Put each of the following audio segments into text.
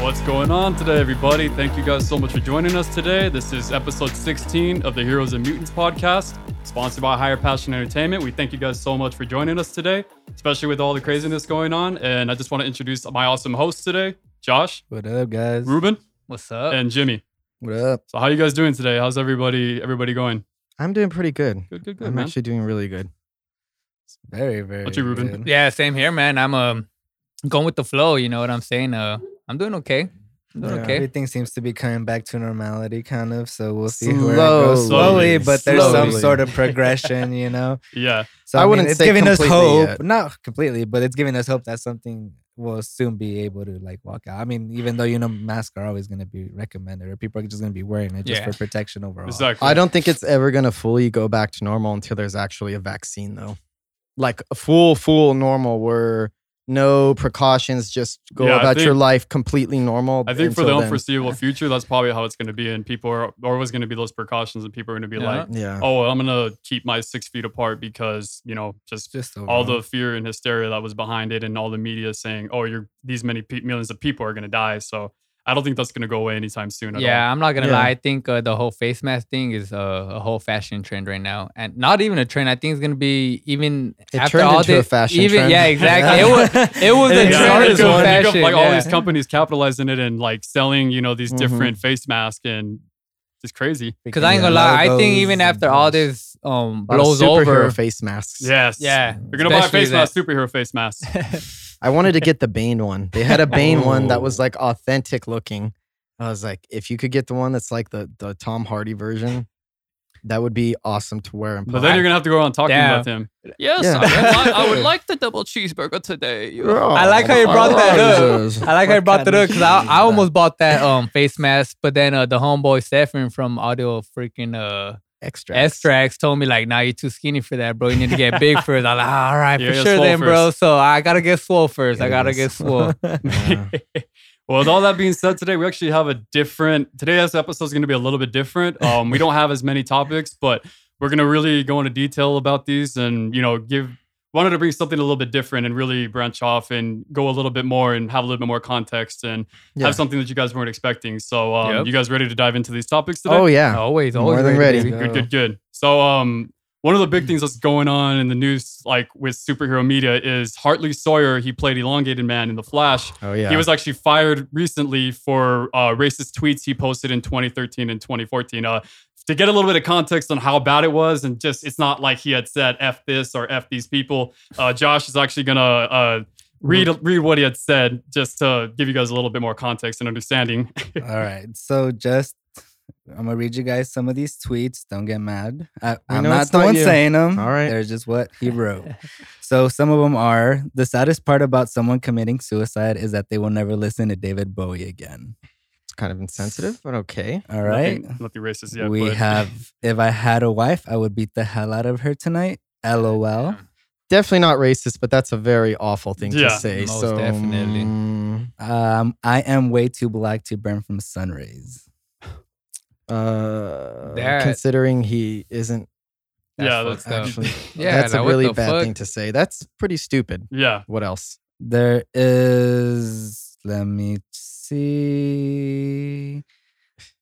What's going on today, everybody? Thank you guys so much for joining us today. This is episode 16 of the Heroes and Mutants podcast, sponsored by Higher Passion Entertainment. We thank you guys so much for joining us today, especially with all the craziness going on. And I just want to introduce my awesome hosts today, Josh, What up, guys? Ruben, What's up? and Jimmy. What up? So how are you guys doing today? How's everybody everybody going? I'm doing pretty good. Good, good, good, I'm man. actually doing really good. Very, very. What you, Ruben? good. yeah, same here, man. I'm um going with the flow. You know what I'm saying? Uh, I'm doing okay. I'm doing Yeah, okay. Everything seems to be coming back to normality, kind of. So we'll see where it goes Slowly. slowly, but there's some sort of progression, you know. yeah. So I I, wouldn't wouldn't. It's giving us completely hope, yet. not completely, but it's giving us hope that something will soon be able to like walk out. I mean, even though you know masks are always going to be recommended, or people are just going to be wearing it just Yeah. for protection overall. Exactly. I don't think it's ever gonna fully go back to normal until there's actually a vaccine, though. Like a full, full normal where no precautions, just go Yeah, I about your life completely normal. I think for the then. unforeseeable future, that's probably how it's going to be. And people are always going to be those precautions, and people are going to be Yeah. like, Yeah. oh, I'm going to keep my six feet apart because, you know, just just all overall. the fear and hysteria that was behind it and all the media saying, oh, you're these many pe- millions of people are going to die. So I don't think that's going to go away anytime soon at Yeah, I'm not gonna Yeah. lie. I think uh, the whole face mask thing is uh, a whole fashion trend right now, and not even a trend. I think it's gonna be even It after all into a this- fashion even, trend. Yeah, exactly. it was it was It a all. Yeah, trend started into fashion. got, like all these companies capitalizing it and like selling, you know, these Mhm. different face masks and it's crazy. Because I ain't gonna lie, I think even after all this um A lot of blows superhero over, face masks. Yes. yeah, You're going to buy a especially face mask, superhero face mask. I wanted to get the Bane one. They had a Bane one that was Oh. like authentic looking. I was like, if you could get the one that's like the the Tom Hardy version, that would be awesome to wear in But then you're going to have to go around talking Damn. about him. Yes, Yeah. I, I would like the double cheeseburger today. I like how you brought that up. I like how you brought that kind up because I, I almost bought that um face mask, but then uh, the homeboy Stefan from Audio freaking uh Extra. Extracts told me like, nah, you're too skinny for that, bro. You need to get big first. I'm like, "Ah, all right, Yeah, for sure swole then, bro. first. So I gotta get swole first. I Yeah, gotta get get swole. Well, with all that being said, today we actually have a different. Today's episode is going to be a little bit different. Um, we don't have as many topics, but we're going to really go into detail about these, and you know, give wanted to bring something a little bit different and really branch off and go a little bit more and have a little bit more context and Yeah. have something that you guys weren't expecting. So, um, Yep. you guys ready to dive into these topics today? Oh yeah. always, More always than ready. baby. Good, good, good. So, um, one of the big things that's going on in the news, like with superhero media, is Hartley Sawyer. He played Elongated Man in The Flash. Oh yeah. He was actually fired recently for uh, racist tweets he posted in 2013 and 2014. Uh, to get a little bit of context on how bad it was, and just it's not like he had said "f this" or "f these people." Uh, Josh is actually gonna uh, read read what he had said, just to give you guys a little bit more context and understanding. All right. So just I'm gonna read you guys some of these tweets. Don't get mad. I, I'm not the not one you. saying them. All right. They're just what he wrote. so some of them are the saddest part about someone committing suicide is that they will never listen to David Bowie again. It's kind of insensitive, but okay. All right. nothing, nothing racist yet. we but- have if I had a wife, I would beat the hell out of her tonight. LOL. Definitely not racist, but that's a very awful thing Yeah, to say. most so definitely. mm, Um, I am way too black to burn from sun rays. uh, That- considering he isn't Yeah, that's- actually, Yeah, that's a really bad fuck? thing to say. That's pretty stupid. yeah. What else? There is let me see.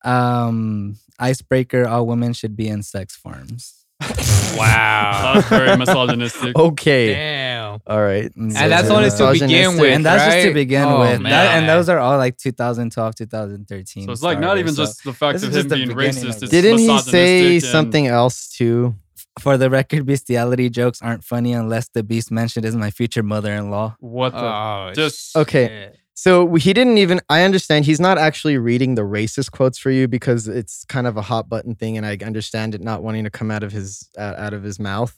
Um icebreaker, all women should be in sex farms. Wow. That's very misogynistic. Okay. Damn. All right. And And that's So only to begin misogynistic. with. and that's just to begin Oh, with. That, and those are all like 2012, 2013. So it's like not even So just the fact of him just being racist. of It's. Didn't he say something else too? for the record, bestiality jokes aren't funny unless the beast mentioned is my future mother-in-law. What the? Oh, just- Okay. shit. So he didn't even. I understand he's not actually reading the racist quotes for you because it's kind of a hot button thing, and I understand it not wanting to come out of his out of his mouth.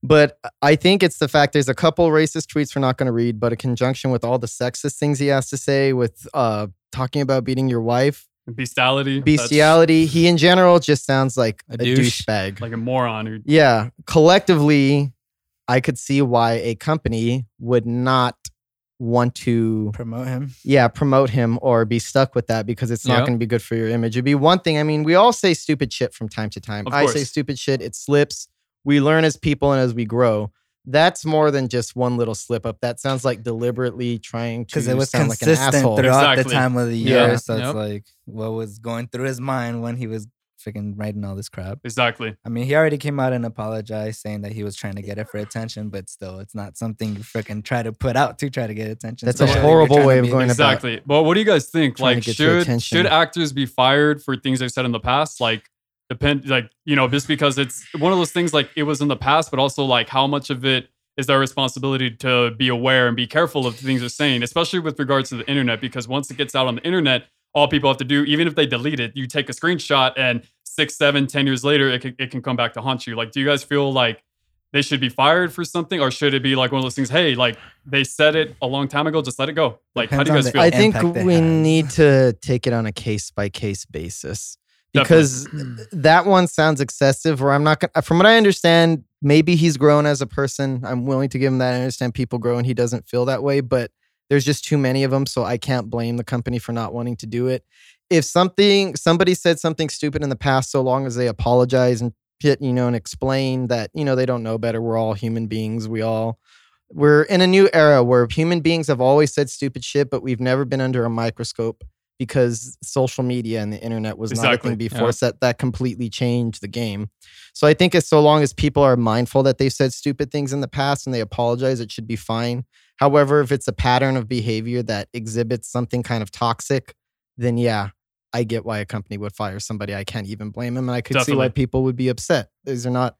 But I think it's the fact there's a couple racist tweets we're not going to read, but in conjunction with all the sexist things he has to say, with uh, talking about beating your wife, bestiality. bestiality, he in general just sounds like a, A douche. douchebag. Like a moron. Who, yeah, collectively, I could see why a company would not want to Promote him. yeah, promote him or be stuck with that because it's not Yep. going to be good for your image. It'd be one thing. I mean, we all say stupid shit from time to time. Of I say stupid shit. It slips. We learn as people and as we grow. That's more than just one little slip up. That sounds like deliberately trying to because it was sound like an consistent asshole. throughout Exactly. the time of the year. Yeah. So Yep. it's like what was going through his mind when he was freaking writing all this crap. Exactly. I mean, he already came out and apologized, saying that he was trying to get it for attention, but still, it's not something you freaking try to put out to try to get attention. That's a especially if you're horrible way of be- going about- Exactly. But what do you guys think? Like, should should actors be fired for things they've said in the past? Like, depend, like you know, just because it's one of those things. Like, it was in the past, but also like how much of it is their responsibility to be aware and be careful of the things they're saying, especially with regards to the internet. Because once it gets out on the internet, all people have to do, even if they delete it, you take a screenshot, and six, seven, ten years later, it can, it can come back to haunt you. Like, do you guys feel like they should be fired for something, or should it be like one of those things? Hey, like they said it a long time ago, just let it go. Like, how do you guys feel? I think we has. need to take it on a case by case basis Definitely. because that one sounds excessive. Or I'm not gonna. From what I understand, maybe he's grown as a person. I'm willing to give him that. I understand people grow and he doesn't feel that way, but there's just too many of them, so I can't blame the company for not wanting to do it. If something somebody said something stupid in the past, so long as they apologize and you know, and explain that you know they don't know better. We're all human beings. We all we're in a new era where human beings have always said stupid shit, but we've never been under a microscope because social media and the internet was not a thing before. yeah. So that, that completely changed the game. So I think as so long as people are mindful that they've said stupid things in the past and they apologize, it should be fine. However, if it's a pattern of behavior that exhibits something kind of toxic, then yeah, I get why a company would fire somebody. I can't even blame them. And I could see why people would be upset. These are not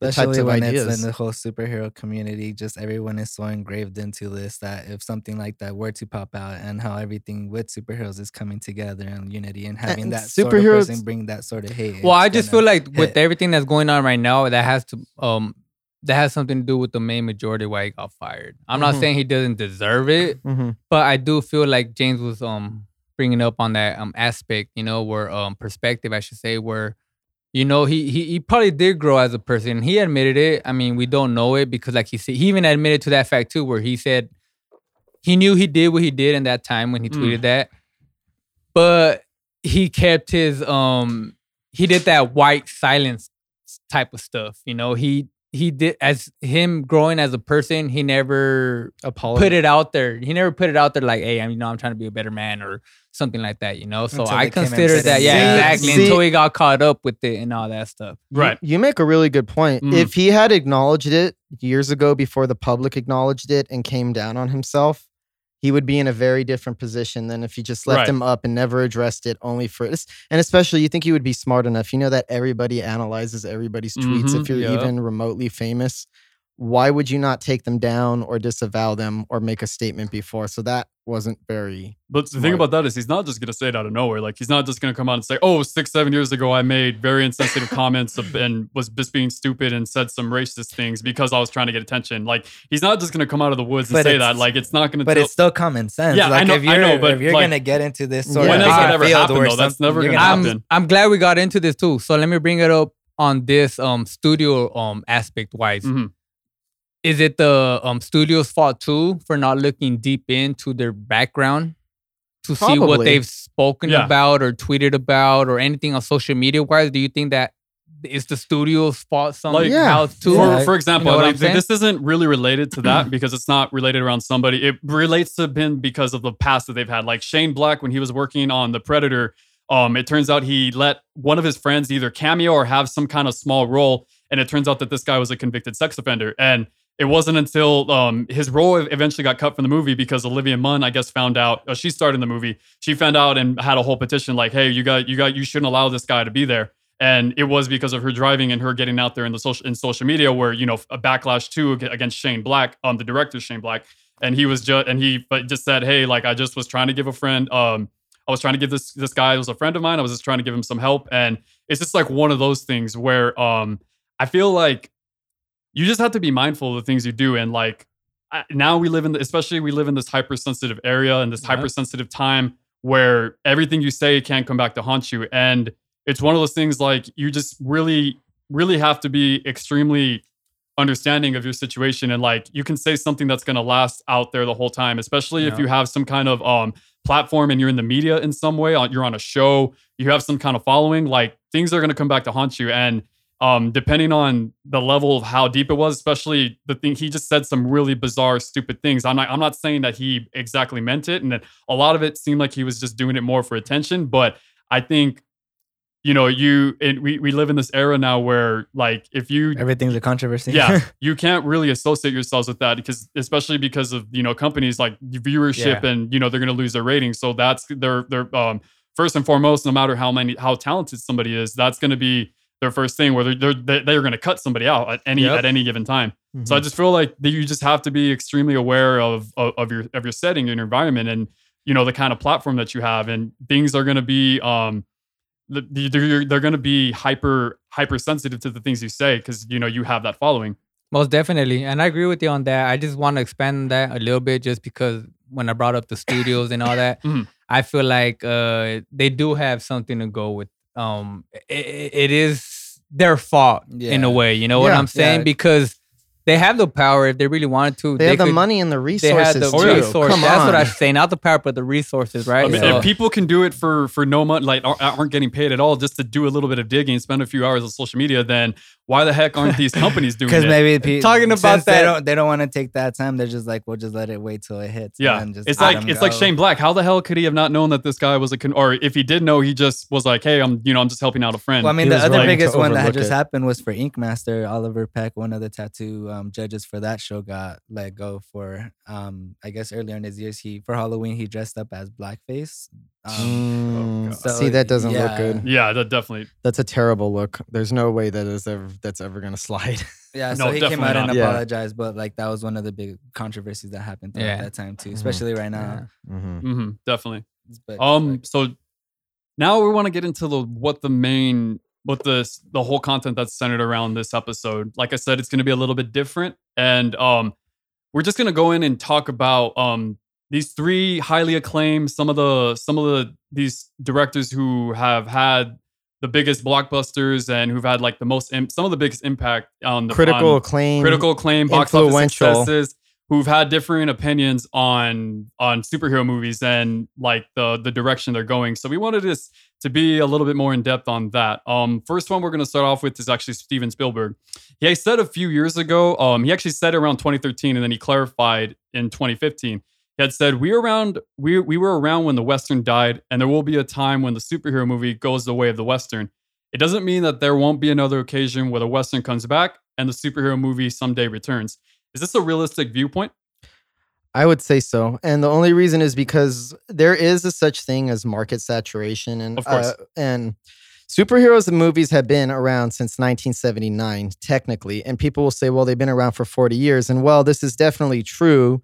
the types especially of when ideas. it's in the whole superhero community. Just everyone is so engraved into this that if something like that were to pop out, and how everything with superheroes is coming together and unity and having And that sort superheroes- of person bring that sort of hate. Well, I just feel like with everything that's going on right now, that has to um that has something to do with the main majority why he got fired. I'm not Mhm. saying he doesn't deserve it, Mhm. but I do feel like James was um bringing up on that um aspect, you know, where um perspective I should say, where you know he he he probably did grow as a person. He admitted it. I mean, we don't know it because like he said, he even admitted to that fact too, where he said he knew he did what he did in that time when he Mm. tweeted that, but he kept his um he did that white silence type of stuff. You know, he he did as him growing as a person, he never Apologize. put it out there. He never put it out there like, hey, I'm you know, I'm trying to be a better man or something like that, you know. So Until I they came and consider said that, it. yeah, See- exactly. see- until he got caught up with it and all that stuff. You- Right. You, make a really good point. Mm. If he had acknowledged it years ago before the public acknowledged it and came down on himself, he would be in a very different position than if he just left Right. him up and never addressed it only for this. And especially, you think he would be smart enough. You know that everybody analyzes everybody's tweets. Mhm, if you're yeah. even remotely famous, why would you not take them down or disavow them or make a statement before? So that wasn't very. But the thing about that is he's not just gonna say it out of nowhere. Like he's not just gonna come out and say, "Oh, six, seven years ago, I made very insensitive comments and was just being stupid and said some racist things because I was trying to get attention." Like he's not just gonna come out of the woods and But say that. Like it's not gonna. But tell- it's still common sense. Yeah, I know- if I you're, know, but, if you're like, gonna get into this sort Yeah. of that ever field happened where though? That's never gonna happen. I'm glad we got into this too. So let me bring it up on this um studio um aspect wise. Mhm. Is it the um studio's fault too for not looking deep into their background to see what they've spoken Yeah. about or tweeted about or anything on social media wise? Do you think that is the studio's fault somehow yeah. too? For, for example, You know like, this isn't really related to that because it's not related around somebody. It relates to him because of the past that they've had. Like Shane Black, when he was working on The Predator, um, it turns out he let one of his friends either cameo or have some kind of small role. And it turns out that this guy was a convicted sex offender. And it wasn't until um, his role eventually got cut from the movie because Olivia Munn, I guess, found out. Uh, she starred in the movie. She found out and had a whole petition like, "Hey, you got, you got, you shouldn't allow this guy to be there." And it was because of her driving and her getting out there in the social in social media, where you know a backlash too against Shane Black, um, the director Shane Black, and he was just and he but just said, "Hey, like I just was trying to give a friend, um, I was trying to give this this guy was a friend of mine. I was just trying to give him some help, and it's just like one of those things where um, I feel like you just have to be mindful of the things you do and like now we live in the, especially we live in this hypersensitive area and this Yeah. hypersensitive time where everything you say can't come back to haunt you. And it's one of those things like you just really really have to be extremely understanding of your situation and like you can say something that's going to last out there the whole time especially if you have some kind of um platform and you're in the media in some way you're on a show you have some kind of following like things are going to come back to haunt you. And um, depending on the level of how deep it was, especially the thing he just said some really bizarre, stupid things. I'm not I'm not saying that he exactly meant it, and that a lot of it seemed like he was just doing it more for attention. But I think, you know, you and we we live in this era now where like if you Everything's a controversy. yeah, you can't really associate yourselves with that because, especially because of you know companies like viewership Yeah. and you know they're going to lose their ratings. So that's their their um first and foremost, no matter how many how talented somebody is, that's going to be their first thing where they're they're they're going to cut somebody out at any Yep. at any given time. So Mm-hmm. I just feel like that you just have to be extremely aware of, of of your of your setting and your environment and you know the kind of platform that you have and things are going to be um the- the- they're, they're going to be hyper hypersensitive to the things you say because you know you have that following. Most definitely. And I agree with you on that. I just want to expand that a little bit just because when I brought up the studios and all that, Mhm. I feel like uh, they do have something to go with. Um, it, it is their fault in a way. You know what I'm saying? Yeah. Because they have the power if they really wanted to. They, have the money and the They resources had the Oh, too. resource. Come That's on. what I'm saying. Not the power, but the resources, right? I mean, So- if people can do it for for no money, like aren't aren't getting paid at all, just to do a little bit of digging, spend a few hours on social media, then why the heck aren't these companies doing Because it? maybe people, Talking about since that- they don't they don't want to take that time. They're just like, we'll just let it wait till it hits. yeah, then just it's like them it's like. Shane Black. How the hell could he have not known that this guy was a con- or if he did know, he just was like, hey, I'm you know I'm just helping out a friend. Well, I mean, He the other biggest one that had just it. happened was for Ink Master. Oliver Peck, one of the tattoo um, judges for that show, got let go for. Um, I guess earlier in his years, he for Halloween he dressed up as blackface. Um, God. So, see, that doesn't look good. yeah, that definitely. That's a terrible look. There's no way that is ever that's ever gonna slide. Yeah, No, he came definitely out and not. Yeah. apologized, but like that was one of the big controversies that happened throughout Yeah. that time too, Mhm. especially right now. Mm-hmm. hmm definitely. But Um, like, so now we want to get into the what the main what the the whole content that's centered around this episode. Like I said, it's going to be a little bit different, and um, we're just going to go in and talk about um these three highly acclaimed some of the some of the these directors who have had the biggest blockbusters and who've had like the most im- some of the biggest impact on the Critical on- acclaim. critical acclaim, box office successes, who've had differing opinions on on superhero movies and like the the direction they're going. So we wanted this to be a little bit more in depth on that. Um, first one we're going to start off with is actually Steven Spielberg. He said a few years ago. Um, he actually said around 2013, and then he clarified in 2015. Had said, "We around we we were around when the western died, and there will be a time when the superhero movie goes the way of the western. It doesn't mean that there won't be another occasion where the western comes back and the superhero movie someday returns. Is this a realistic viewpoint? I would say so, and the only reason is because there is a such thing as market saturation, and Of course. uh, and superheroes and movies have been around since 1979, technically, and people will say, well, they've been around for 40 years, and well, this is definitely true.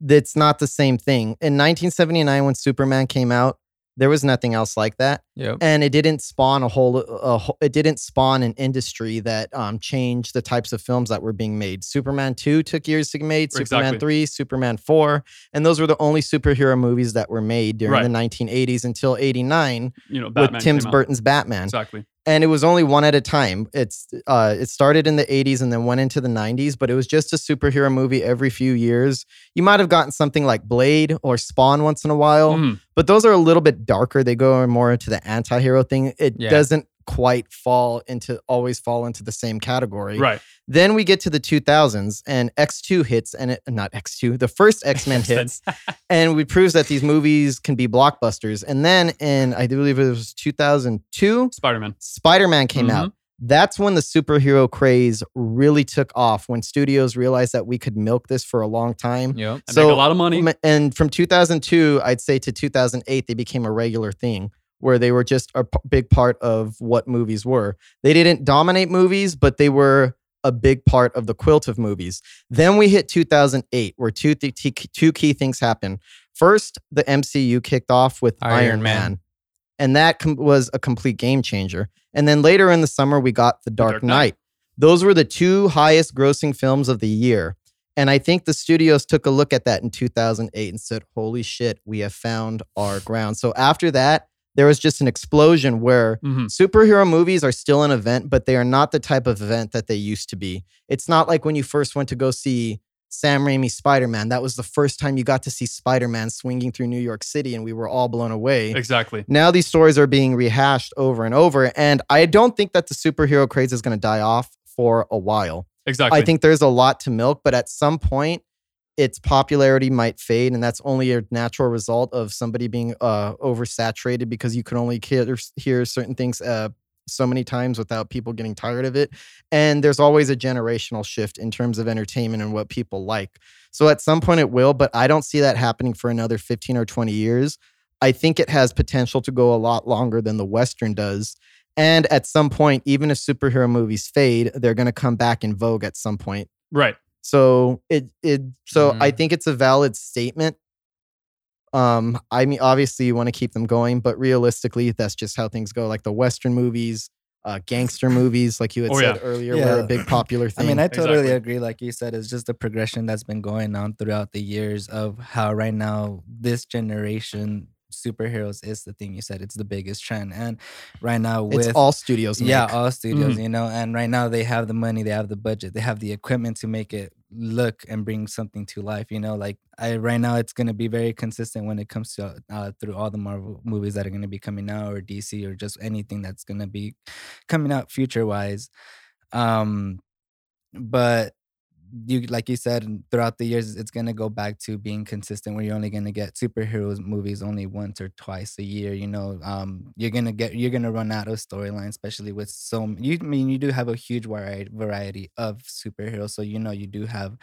That's not the same thing. In 1979, when Superman came out, there was nothing else like that. Yep. and it didn't spawn a whole, a whole it didn't spawn an industry that um, changed the types of films that were being made superman 2 took years to get made superman Exactly. 3 superman 4 and those were the only superhero movies that were made during Right. the 1980s until 89 You know, Batman with tim burton's batman Exactly. And it was only one at a time it's uh it started in the 80s and then went into the 90s but it was just a superhero movie every few years you might have gotten something like blade or spawn once in a while Mhm. but those are a little bit darker. They go more into the anti-hero thing. It Yeah. doesn't quite fall into always fall into the same category. Right. Then we get to the 2000s and X2 hits and it, not X2, the first X-Men hits and we proves that these movies can be blockbusters. And then in I do believe it was 2002, Spider Man. Spider-Man came mm-hmm. out. That's when the superhero craze really took off when studios realized that we could milk this for a long time. Yep. And make a lot of money. And from 2002, I'd say to 2008, they became a regular thing where they were just a p- big part of what movies were. They didn't dominate movies, but they were a big part of the quilt of movies. Then we hit 2008, where two, th- t- two key things happened. First, the MCU kicked off with Iron Iron, Man. Man. And that com- was a complete game changer. And then later in the summer, we got The Dark, Dark Knight. Knight. Those were the two highest grossing films of the year. And I think the studios took a look at that in 2008 and said, holy shit, we have found our ground. So after that, there was just an explosion where Mhm. superhero movies are still an event, but they are not the type of event that they used to be. It's not like when you first went to go see Sam Raimi's Spider Man. That was the first time you got to see Spider Man swinging through New York City, and we were all blown away. Exactly. Now these stories are being rehashed over and over, and I don't think that the superhero craze is going to die off for a while. Exactly. I think there's a lot to milk, but at some point, its popularity might fade, and that's only a natural result of somebody being uh, oversaturated because you can only hear, hear certain things uh, so many times without people getting tired of it. And there's always a generational shift in terms of entertainment and what people like. So at some point it will, but I don't see that happening for another 15 or 20 years. I think it has potential to go a lot longer than the Western does. And at some point, even if superhero movies fade, they're going to come back in vogue at some point. right. So it it so I Mhm. think it's a valid statement. Um, I mean, obviously you want to keep them going, but realistically, that's just how things go. Like the Western movies, uh, gangster movies, like you had Oh, said yeah. earlier, were a big popular thing. I mean, I totally Exactly. agree. Like you said, it's just a progression that's been going on throughout the years of how right now this generation superheroes is the thing you said. It's the biggest trend, and right now with it's all studios. Make. yeah, all studios, Mhm. you know, and right now they have the money, they have the budget, they have the equipment to make it look and bring something to life. You know, like I right now, it's gonna be very consistent when it comes to uh, through all the Marvel movies that are gonna be coming out, or DC, or just anything that's gonna be coming out future wise. Um, but you like you said throughout the years it's going to go back to being consistent where you're only going to get superheroes movies only once or twice a year you know um you're going to get you're going to run out of storyline especially with so you I mean you do have a huge variety of superheroes so you know you do have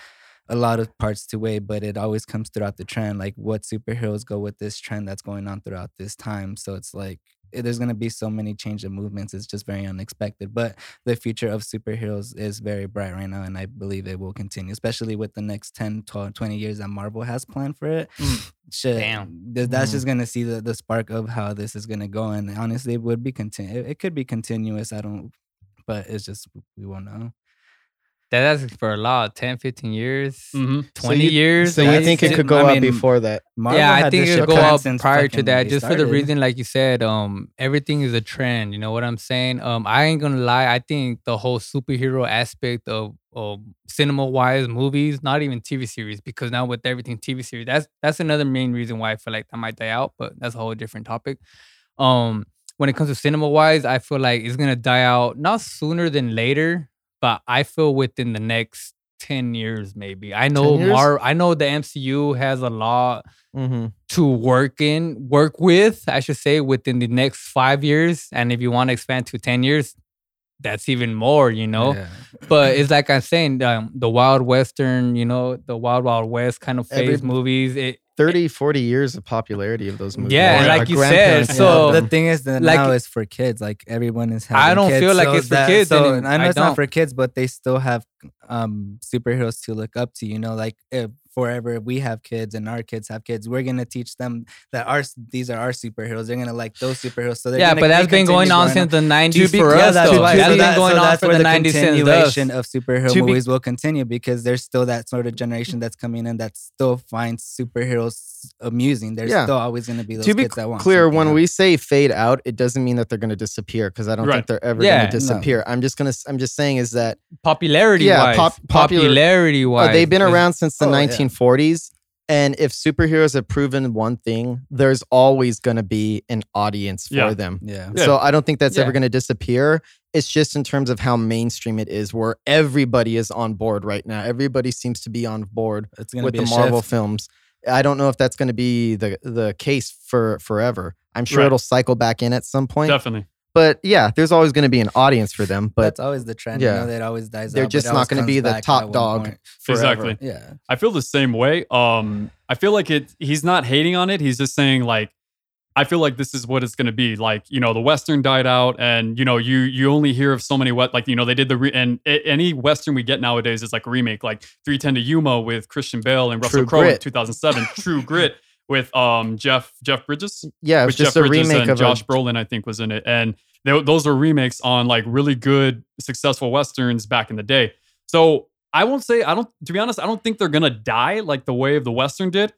a lot of parts to weigh but it always comes throughout the trend like what superheroes go with this trend that's going on throughout this time so it's like there's going to be so many change of movements it's just very unexpected but the future of superheroes is very bright right now and i believe it will continue especially with the next 10 12, 20 years that marvel has planned for it Mm. shit Damn. th- that's Mhm. just gonna see the, the spark of how this is gonna go and honestly it would be continu- it, it could be continuous i don't but it's just we won't know That's for a lot, 10, 15 years, hmm 20 you- years. So you think it it. could go I up mean, before that? Marvel yeah, I think it'll shit go up prior to that, just for the reason, like you said, um, everything is a trend. You know what I'm saying? Um, I ain't gonna lie. I think the whole superhero aspect of, of cinema-wise movies, not even TV series, because now with everything TV series, that's that's another main reason why I feel like that might die out. But that's a whole different topic. Um, when it comes to cinema-wise, I feel like it's gonna die out not sooner than later, but I feel within the next. 10 years maybe. I know Mar I know the MCU has a lot Mm-hmm. to work in, work with, I should say, within the next five years. And if you want to expand to 10 years, that's even more, you know? Yeah. But it's like I'm saying, um, the Wild Western, you know, the Wild Wild West kind of phase Every- movies. It, 30, 40 years of popularity of those movies. Yeah, and like you said, grandparents so- loved the thing is that Like- now it's for kids. Like everyone is having. I don't kids, feel like so it's for that- kids So I know I it's not don't. for kids, but they still have um superheroes to look up to. You know, like if forever we have kids and our kids have kids, we're gonna teach them that our these are our superheroes. They're gonna like those superheroes. So they're yeah, but that's been going on since the 90s To be- for yeah, us, that's though. why- That's so been going so on for where the 90s continuation of superhero To be- movies will continue because there's still that sort of generation that's coming in that still finds superheroes amusing. There's Yeah. still always going to be those to be kids that want clear, when else. we say fade out, it doesn't mean that they're going to disappear because I don't Right. think they're ever Yeah, gonna disappear. I'm just going to, I'm just saying is that Popularity Yeah, wise. pop- popular- popularity uh, wise. they've been around since the Oh, yeah. 1940s. And if superheroes have proven one thing, there's always going to be an audience for Yeah. them. yeah. Yeah. So I don't think that's ever going to disappear. It's just in terms of how mainstream it is, where everybody is on board right now. Everybody seems to be on board It's with be the Marvel shift. films. I don't know if that's going to be the the case for forever. I'm sure Right. it'll cycle back in at some point. Definitely. But yeah, there's always going to be an audience for them. But that's always the trend. yeah. you know, that always dies They're out, just not gonna be the top dog. forever. Exactly. Yeah. I feel the same way. Um, I feel like it. He's not hating on it. He's just saying like, I feel like this is what it's going to be. Like, you know, the Western died out, and you know, you you only hear of so many what like you know they did the re- and a- any Western we get nowadays is like a remake, like 310 to Yuma with Christian Bale and Russell Crowe in 2007, True Grit with um Jeff Jeff Bridges yeah, it's just Jeff a Bridges remake and of Josh a, Brolin, I think, was in it, and they, those are remakes on like really good, successful westerns back in the day. So I won't say I don't. To be honest, I don't think they're gonna die like the way of the western did.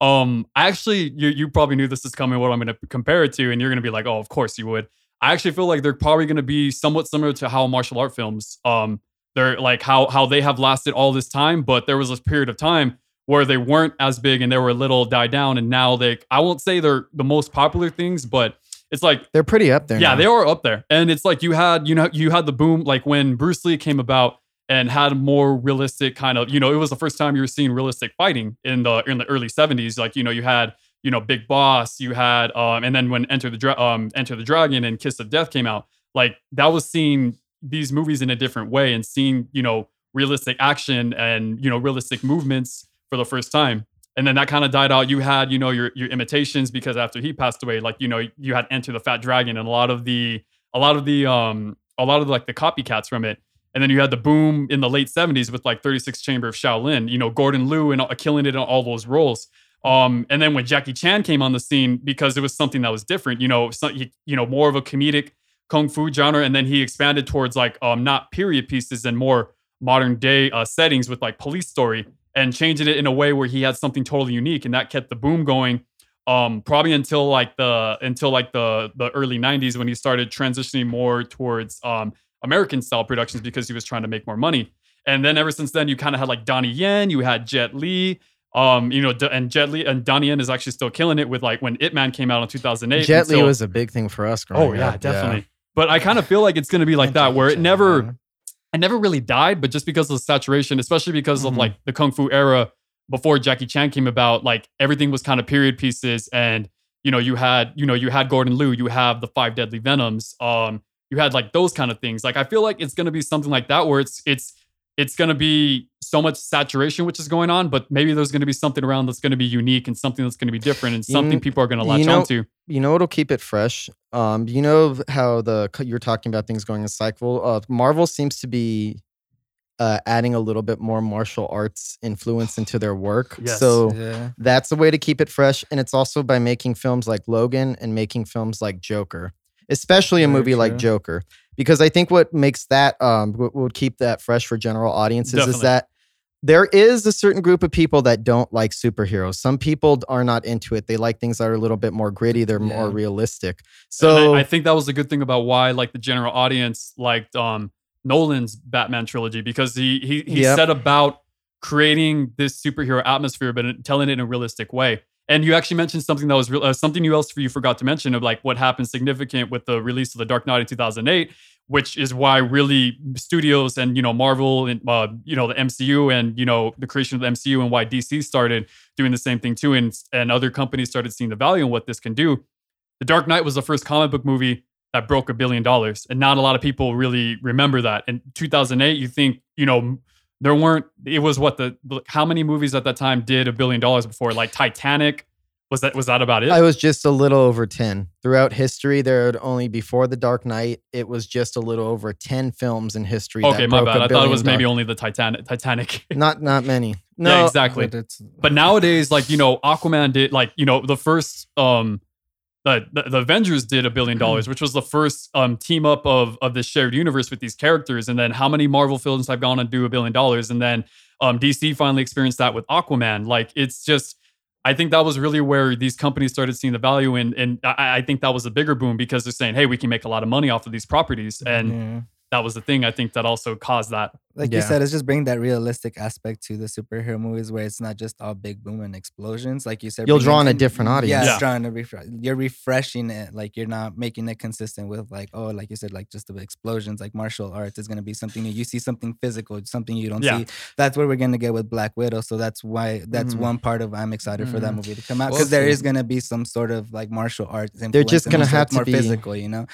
Um, I actually, you you probably knew this is coming. What I'm gonna compare it to, and you're gonna be like, oh, of course you would. I actually feel like they're probably gonna be somewhat similar to how martial art films um they're like how how they have lasted all this time, but there was this period of time where they weren't as big and they were a little died down, and now they I won't say they're the most popular things, but it's like They're pretty up there. yeah, now. they are up there. And it's like you had, you know, you had the boom, like when Bruce Lee came about and had more realistic kind of, you know, it was the first time you were seeing realistic fighting in the in the early 70s. Like, you know, you had, you know, Big Boss, you had, um, and then when Enter the Dra- um, Enter the Dragon and Kiss of Death came out, like that was seeing these movies in a different way and seeing, you know, realistic action and, you know, realistic movements for the first time and then that kind of died out. You had, you know, your your imitations because after he passed away, like you know, you had Enter the Fat Dragon and a lot of the a lot of the um a lot of like the copycats from it. And then you had the boom in the late 70s with like 36 Chamber of Shaolin, you know, Gordon Liu and uh, killing it in all those roles. Um, and then when Jackie Chan came on the scene, because it was something that was different, you know, so, you, you know, more of a comedic kung fu genre, and then he expanded towards like um not period pieces and more modern day uh, settings with like Police Story and changing it in a way where he had something totally unique, and that kept the boom going. Um, probably until like the until like the the early '90s when he started transitioning more towards um American style productions because he was trying to make more money. And then ever since then, you kind of had like Donnie Yen, you had Jet Li, um, you know, and Jet Li and Donnie Yen is actually still killing it with like when Ip Man came out in 2008. Jet Li was a big thing for us. Growing Oh yeah, up. definitely. But I kind of feel like it's going to be like that, where it never, it never really died, but just because of the saturation, especially because of Mhm. like the kung fu era before Jackie Chan came about, like everything was kind of period pieces, and you know, you had, you know, you had Gordon Liu, you have the Five Deadly Venoms, um, you had like those kind of things. Like I feel like it's going to be something like that, where it's it's it's going to be so much saturation which is going on, but maybe there's going to be something around that's going to be unique and something that's going to be different and something kn- people are going to you latch know- onto. you know what'll keep it fresh um you know how the you're talking about things going in cycle uh marvel seems to be uh adding a little bit more martial arts influence into their work Yes. so Yeah. that's a way to keep it fresh and it's also by making films like logan and making films like joker especially a Very movie like joker because i think what makes that um what would keep that fresh for general audiences is that there is a certain group of people that don't like superheroes. Some people are not into it. They like things that are a little bit more gritty. They're more realistic. So I, I think that was the good thing about why like the general audience liked um Nolan's Batman trilogy because he he he Yep. set about creating this superhero atmosphere but telling it in a realistic way. And you actually mentioned something that was real, uh, something you else for you forgot to mention of like what happened significant with the release of the Dark Knight in 2008, which is why really studios and you know Marvel and uh, you know the MCU and you know the creation of the MCU and why DC started doing the same thing too, and and other companies started seeing the value in what this can do. The Dark Knight was the first comic book movie that broke a billion dollars, and not a lot of people really remember that. In 2008, you think you know there weren't. It was what the, how many movies at that time did a billion dollars before? Like Titanic. Was that was that about it? I was just a little over 10. Throughout history, there had only before The Dark Knight, it was just a little over 10 films in history. that okay, my bad. I thought it was maybe only the Titanic. Titanic. not not many. yeah, No, exactly. But it's But nowadays, like you know, Aquaman did like you know the first um the the, Avengers did a billion dollars, which was the first um team up of of this shared universe with these characters. And then how many Marvel films have gone and do a billion dollars? And then um DC finally experienced that with Aquaman. Like it's just. I think that was really where these companies started seeing the value in, and I, I think that was a bigger boom because they're saying, "Hey, we can make a lot of money off of these properties," and yeah. That was the thing. I think that also caused that. like Yeah. you said, it's just bringing that realistic aspect to the superhero movies where it's not just all big boom and explosions. Like you said, You'll bringing draw in a different audience. Yeah, Yeah. it's trying to refresh. You're refreshing it. Like you're not making it consistent with like oh, like you said, like just the explosions. Like martial arts is gonna be something new. You see something physical, something you don't Yeah. see. That's what we're gonna get with Black Widow. So that's why that's Mhm. one part of I'm excited for that Mhm. movie to come out because there see- is gonna be some sort of like martial arts. And they're just gonna have it's to more be- physical, you know.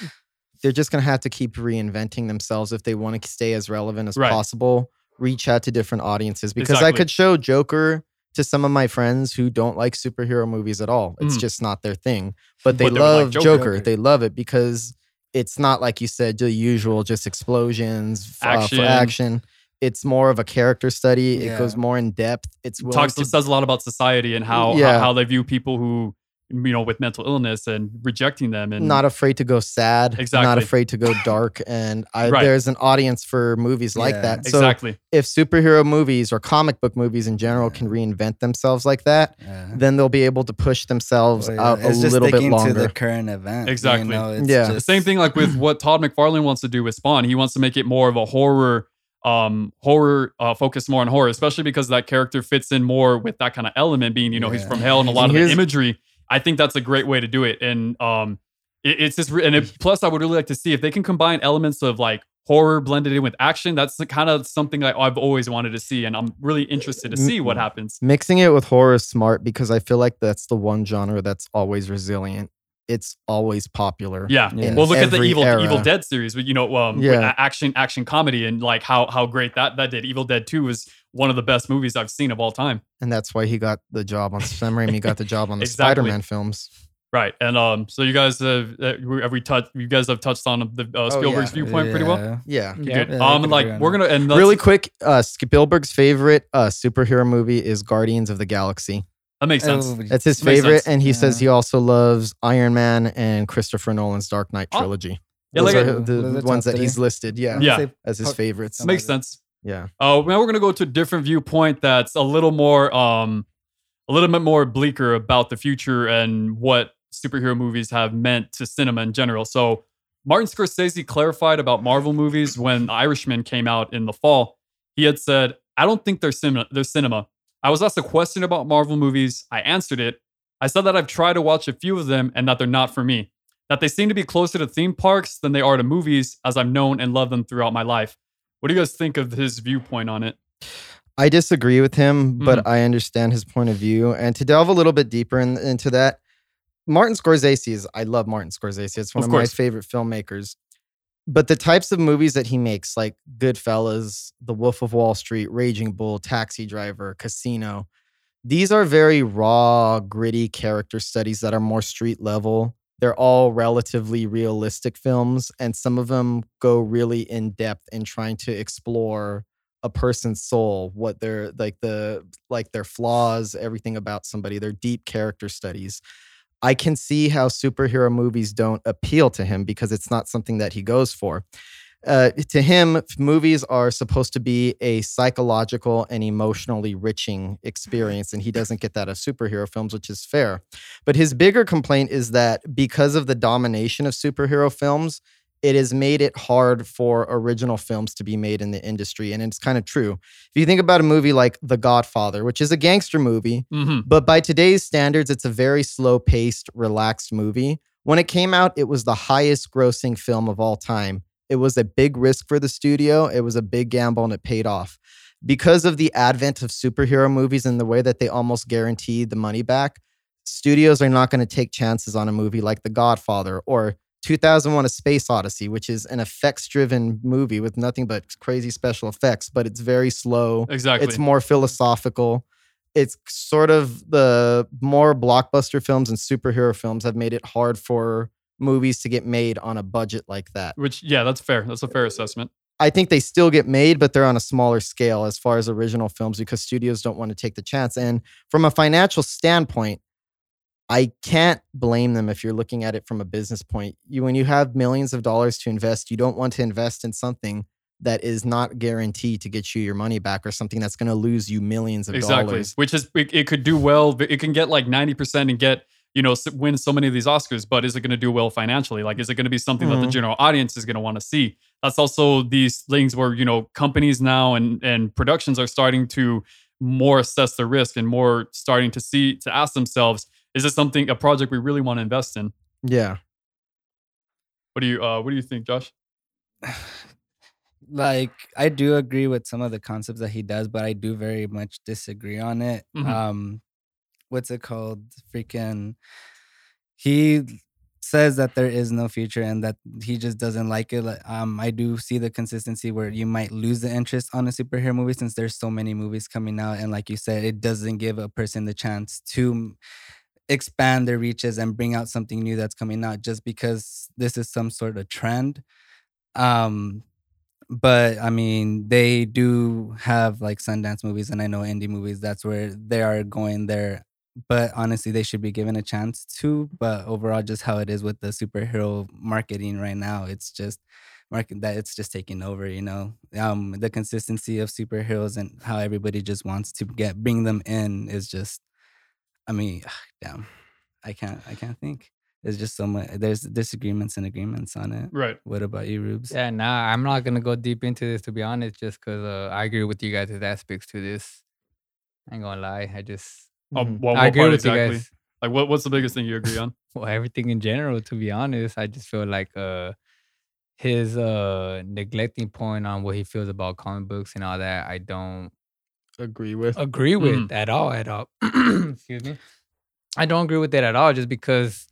They're just going to have to keep reinventing themselves if they want to stay as relevant as Right. possible. Reach out to different audiences because I could show Joker to some of my friends who don't like superhero movies at all. It's Mm. just not their thing. But they But they would like love Joker. Joker. Joker. They love it because it's not like you said the usual just explosions f- uh, Action. for action. It's more of a character study. It goes more in depth. It's talks to says a lot about society and how, Yeah. how how they view people who you know with mental illness and rejecting them and not afraid to go sad, exactly. not afraid to go dark, and I, Right. there's an audience for movies like Yeah. that. So exactly if superhero movies or comic book movies in general can reinvent themselves like that, Yeah. then they'll be able to push themselves Well, yeah, out a it's just little bit sticking to the current event. Exactly. You know, it's Yeah. the same thing like with what Todd McFarlane wants to do with Spawn. He wants to make it more of a horror um horror uh focus more on horror especially because that character fits in more with that kind of element being you know he's from hell and a lot of the imagery i think that's a great way to do it and um it, it's just and it, plus i would really like to see if they can combine elements of like horror blended in with action that's the kind of something i've always wanted to see and i'm really interested to see what happens Mixing it with horror is smart because I feel like that's the one genre that's always resilient. It's always popular. yeah Yeah. well look at the evil era. evil dead series with you know um Yeah. a- action action comedy and like how how great that that did evil dead 2 was one of the best movies i've seen of all time And that's why he got the job on Sam Raimi got the job on the Exactly. Spider-Man films. Right, and um, so you guys have uh, have we touched? You guys have touched on the uh, Spielberg's yeah. viewpoint pretty well. Yeah. Yeah. Good. Yeah, um, like we're gonna and Really quick, uh Spielberg's favorite uh superhero movie is Guardians of the Galaxy. That makes sense. Oh, That's his Makes favorite, sense. and he says he also loves Iron Man and Christopher Nolan's Dark Knight Oh. trilogy. Yeah, Those like are a- the Those ones top that he's listed. Yeah, Yeah. As his part- favorites. some makes of it. sense. Yeah. Uh, now we're gonna go to a different viewpoint that's a little more um, a little bit more bleaker about the future and what superhero movies have meant to cinema in general. So Martin Scorsese clarified about Marvel movies when Irishman came out in the fall. He had said, "I don't think they're cinema. They're cinema." I was asked a question about Marvel movies. I answered it. I said that I've tried to watch a few of them and that they're not for me. That they seem to be closer to theme parks than they are to movies, as I've known and loved them throughout my life. What do you guys think of his viewpoint on it? I disagree with him, but Mm-hmm. I understand his point of view. And to delve a little bit deeper in, into that, Martin Scorsese is, I love Martin Scorsese. It's one Of of, my favorite filmmakers. But the types of movies that he makes, like Goodfellas, The Wolf of Wall Street, Raging Bull, Taxi Driver, Casino, these are very raw, gritty character studies that are more street level. They're all relatively realistic films, and some of them go really in depth in trying to explore a person's soul, what their like the like their flaws, everything about somebody, their deep character studies. I can see how superhero movies don't appeal to him because it's not something that he goes for. Uh, to him, movies are supposed to be a psychological and emotionally riching experience, and he doesn't get that of superhero films, which is fair. But his bigger complaint is that because of the domination of superhero films, it has made it hard for original films to be made in the industry. And it's kind of true. If you think about a movie like The Godfather, which is a gangster movie, Mm-hmm. but by today's standards, it's a very slow paced, relaxed movie. When it came out, it was the highest grossing film of all time. It was a big risk for the studio, it was a big gamble, and it paid off. Because of the advent of superhero movies and the way that they almost guarantee the money back, studios are not going to take chances on a movie like The Godfather or 2001 A Space Odyssey, which is an effects driven movie with nothing but crazy special effects, but it's very slow. Exactly. It's more philosophical. It's sort of the more blockbuster films and superhero films have made it hard for movies to get made on a budget like that. Which, yeah, that's fair. That's a fair uh, assessment. I think they still get made, but they're on a smaller scale as far as original films because studios don't want to take the chance. And from a financial standpoint, I can't blame them if you're looking at it from a business point. You when you have millions of dollars to invest, you don't want to invest in something that is not guaranteed to get you your money back or something that's going to lose you millions of Exactly. dollars. Which is, it, it could do well. but It can get like 90% and get, you know, win so many of these Oscars, but is it going to do well financially? Like, is it going to be something that the Mhm. general audience is going to want to see? That's also these things where, you know, companies now and, and productions are starting to more assess the risk and more starting to see, to ask themselves, is this something, a project we really want to invest in? Yeah. What do you, uh, what do you think, Josh? like I do agree with some of the concepts that he does, but I do very much disagree on it. Mhm. Um, what's it called? Freaking, he says that there is no future and that he just doesn't like it. Um, I do see the consistency where you might lose the interest on a superhero movie since there's so many movies coming out, and like you said, it doesn't give a person the chance to expand their reaches and bring out something new that's coming out just because this is some sort of trend. Um, but I mean, they do have like Sundance movies, and I know indie movies. That's where they are going there. But honestly, they should be given a chance to. But overall, just how it is with the superhero marketing right now, it's just market that it's just taking over. You know, um, the consistency of superheroes and how everybody just wants to get bring them in is just. I mean, damn, I can't. I can't think. There's just so much. There's disagreements and agreements on it. Right. What about you, Rubes? Yeah, nah, I'm not gonna go deep into this to be honest, just because uh, I agree with you guys' aspects to this. I ain't gonna lie, I just Oh, Mhm. well, I what agree part with you exactly? guys. Like, what, what's the biggest thing you agree on? Well, everything in general, to be honest, I just feel like uh his uh neglecting point on what he feels about comic books and all that, I don't Agree with. agree with Mhm. at all. At all. Excuse me. I don't agree with it at all, just because.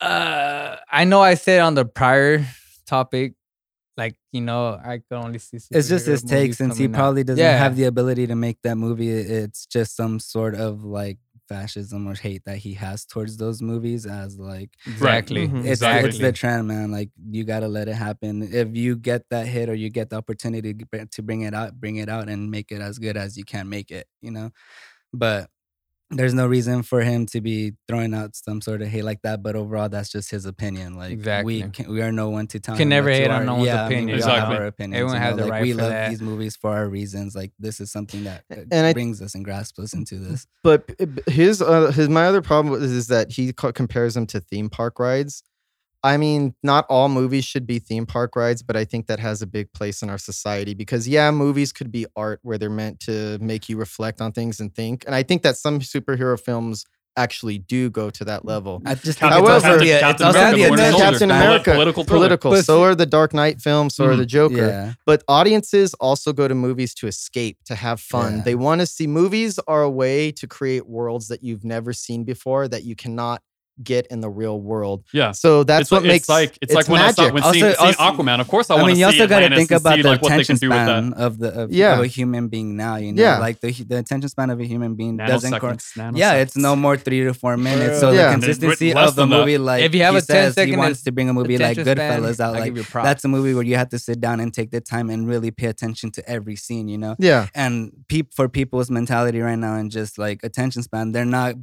Uh, I know I said on the prior topic, like you know, I can only see. It's just his take since he coming out. probably doesn't Yeah. have the ability to make that movie. It's just some sort of like fascism or hate that he has towards those movies as like exactly, Mhm. it's exactly. it's the trend, man. Like you gotta let it happen. If you get that hit or you get the opportunity to bring it out, bring it out and make it as good as you can make it. You know, but there's no reason for him to be throwing out some sort of hate like that. But overall, that's just his opinion. Like Exactly. we can, we are no one to tell. Can him never what to hate on no one's yeah, I mean, opinion. we all have Exactly. our opinions. Everyone you has know, the like, right We for love that. these movies for our reasons. Like this is something that uh, And I- brings us and grasps us into this. But b- b- his uh, his my other problem is, is that he co- compares them to theme park rides. I mean, not all movies should be theme park rides, but I think that has a big place in our society because yeah, movies could be art where they're meant to make you reflect on things and think. And I think that some superhero films actually do go to that level. I just think Captain, it's also However, the, Captain it's also America, the Winter Captain America, political, thriller. Political. But so are the Dark Knight films, so are Mhm. the Joker. Yeah. But audiences also go to movies to escape, to have fun. Yeah. They want to see movies are a way to create worlds that you've never seen before that you cannot get in the real world. Yeah. So that's it's what like, makes it's like it's, like when I saw magic. when Also- seeing, seeing Aquaman. Of course, I, I, want mean, you also got to think about the like, attention can do with that. span of the of, Yeah. of a human being now. You know, Yeah. like the the attention span of a human being doesn't. Cor- Nanoseconds, yeah, it's no more three to four minutes. So Yeah. the consistency of the than that. movie, like If you have he a 10 says, he wants to bring a movie like attention span, Goodfellas out. Like give you props. that's a movie where you have to sit down and take the time and really pay attention to every scene. You know, yeah. and peop for people's mentality right now and just like attention span, they're not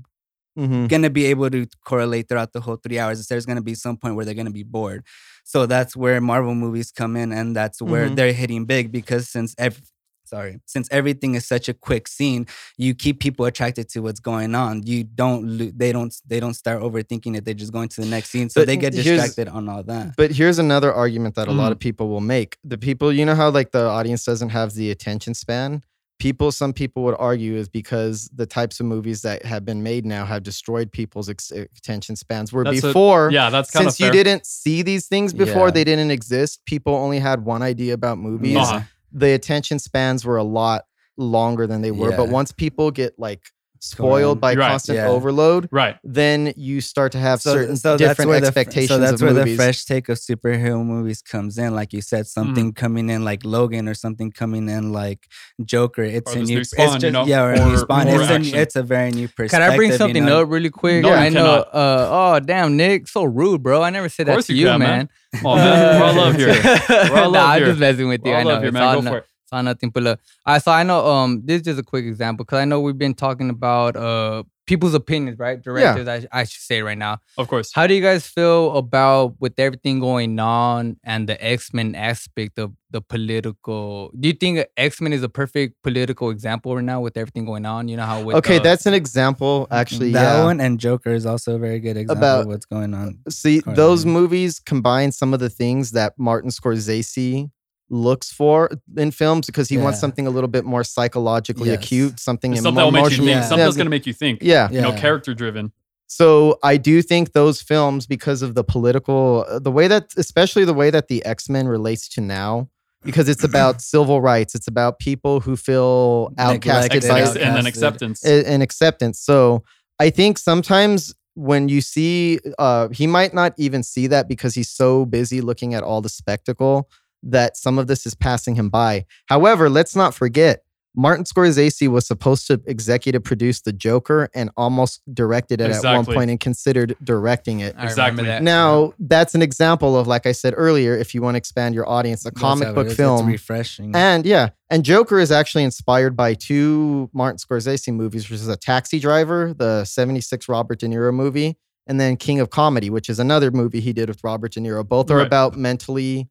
Mhm. gonna be able to correlate throughout the whole three hours. There's gonna be some point where they're gonna be bored. So that's where Marvel movies come in, and that's where Mhm. they're hitting big because since ev- sorry, since everything is such a quick scene, you keep people attracted to what's going on. You don't they don't they don't start overthinking it. They're just going to the next scene, so But they get distracted on all that. But here's another argument that a lot Mm. of people will make. The people, you know how like the audience doesn't have the attention span? People, some people would argue is because the types of movies that have been made now have destroyed people's ex- attention spans. Where That's a- before, Yeah, that's since you didn't see these things before, Yeah. they didn't exist. People only had one idea about movies. Uh-huh. The attention spans were a lot longer than they were. But once people get like spoiled by Right. constant Yeah. overload, right. then you start to have So, certain so that's different where the, expectations so that's of where movies. the fresh take of superhero movies comes in. Like you said, something coming in like Logan or something coming in like Joker. It's Or a this new, new it's just, you know, yeah, or, a new spawn. more It's a, action. it's a very new perspective. Can I bring you something know? up really quick? No, you I know. cannot. Uh, oh, damn, Nick, so rude, bro. I never said Of that course to you you, can, man. man. Oh man, we're all love here. We're all nah, love I'm here. just messing with you. We're I all know. love here, It's man. all Go no- for it. It's all nothing but love. All right, so I know. Um, this is just a quick example because I know we've been talking about uh people's opinions, right? Directors, I, I should say right now. Of course. How do you guys feel about with everything going on and the X Men aspect of the political? Do you think X Men is a perfect political example right now with everything going on? You know how with okay, uh, that's an example. Actually, that yeah. one and Joker is also a very good example About- of what's going on. See, Carly. those movies combine some of the things that Martin Scorsese looks for in films because he wants something a little bit more psychologically Yes. acute, something Something that will make you think. Yeah. Something that's gonna make you think. yeah. You know, character driven. So I do think those films, because of the political, uh, the way that, especially the way that the X Men relates to now, because it's about civil rights, it's about people who feel outcasted Neglected, by and then acceptance. and acceptance. So I think sometimes when you see, uh, he might not even see that because he's so busy looking at all the spectacle that some of this is passing him by. However, let's not forget. Martin Scorsese was supposed to executive produce The Joker and almost directed it at one point and considered directing it. I Exactly. that. Now, that's an example of, like I said earlier, if you want to expand your audience, a That's comic how it book is. It's film. refreshing. And yeah, and Joker is actually inspired by two Martin Scorsese movies, which is a Taxi Driver, the 76 Robert De Niro movie, and then King of Comedy, which is another movie he did with Robert De Niro. Both are Right. about mentally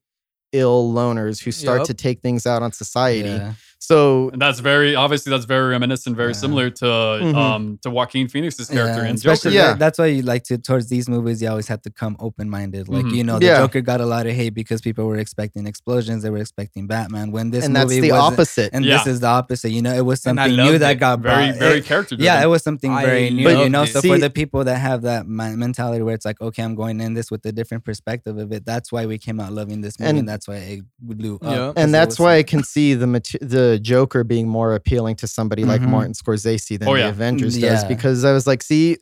ill loners who start Yup. to take things out on society. yeah. So And that's very obviously that's very reminiscent, very Yeah. similar to Mhm. um to Joaquin Phoenix's character in Joker. Yeah. that's why you like to towards these movies. You always have to come open minded. Like Mhm. you know, the Yeah. Joker got a lot of hate because people were expecting explosions. They were expecting Batman. When this and that's movie the wasn't- opposite. and Yeah. this is the opposite. You know, it was something new loved that it. got very brought. very character yeah, it was something I very new. But You know, loved so it. for the people that have that mentality where it's like, okay, I'm going in this with a different perspective of it. That's why we came out loving this movie, and, And- that's why it blew up. Yeah. 'cause and that's why I can see the mate- the Joker being more appealing to somebody like Mhm. Martin Scorsese than Oh, the yeah. Avengers Mm, does yeah. because I was like, see,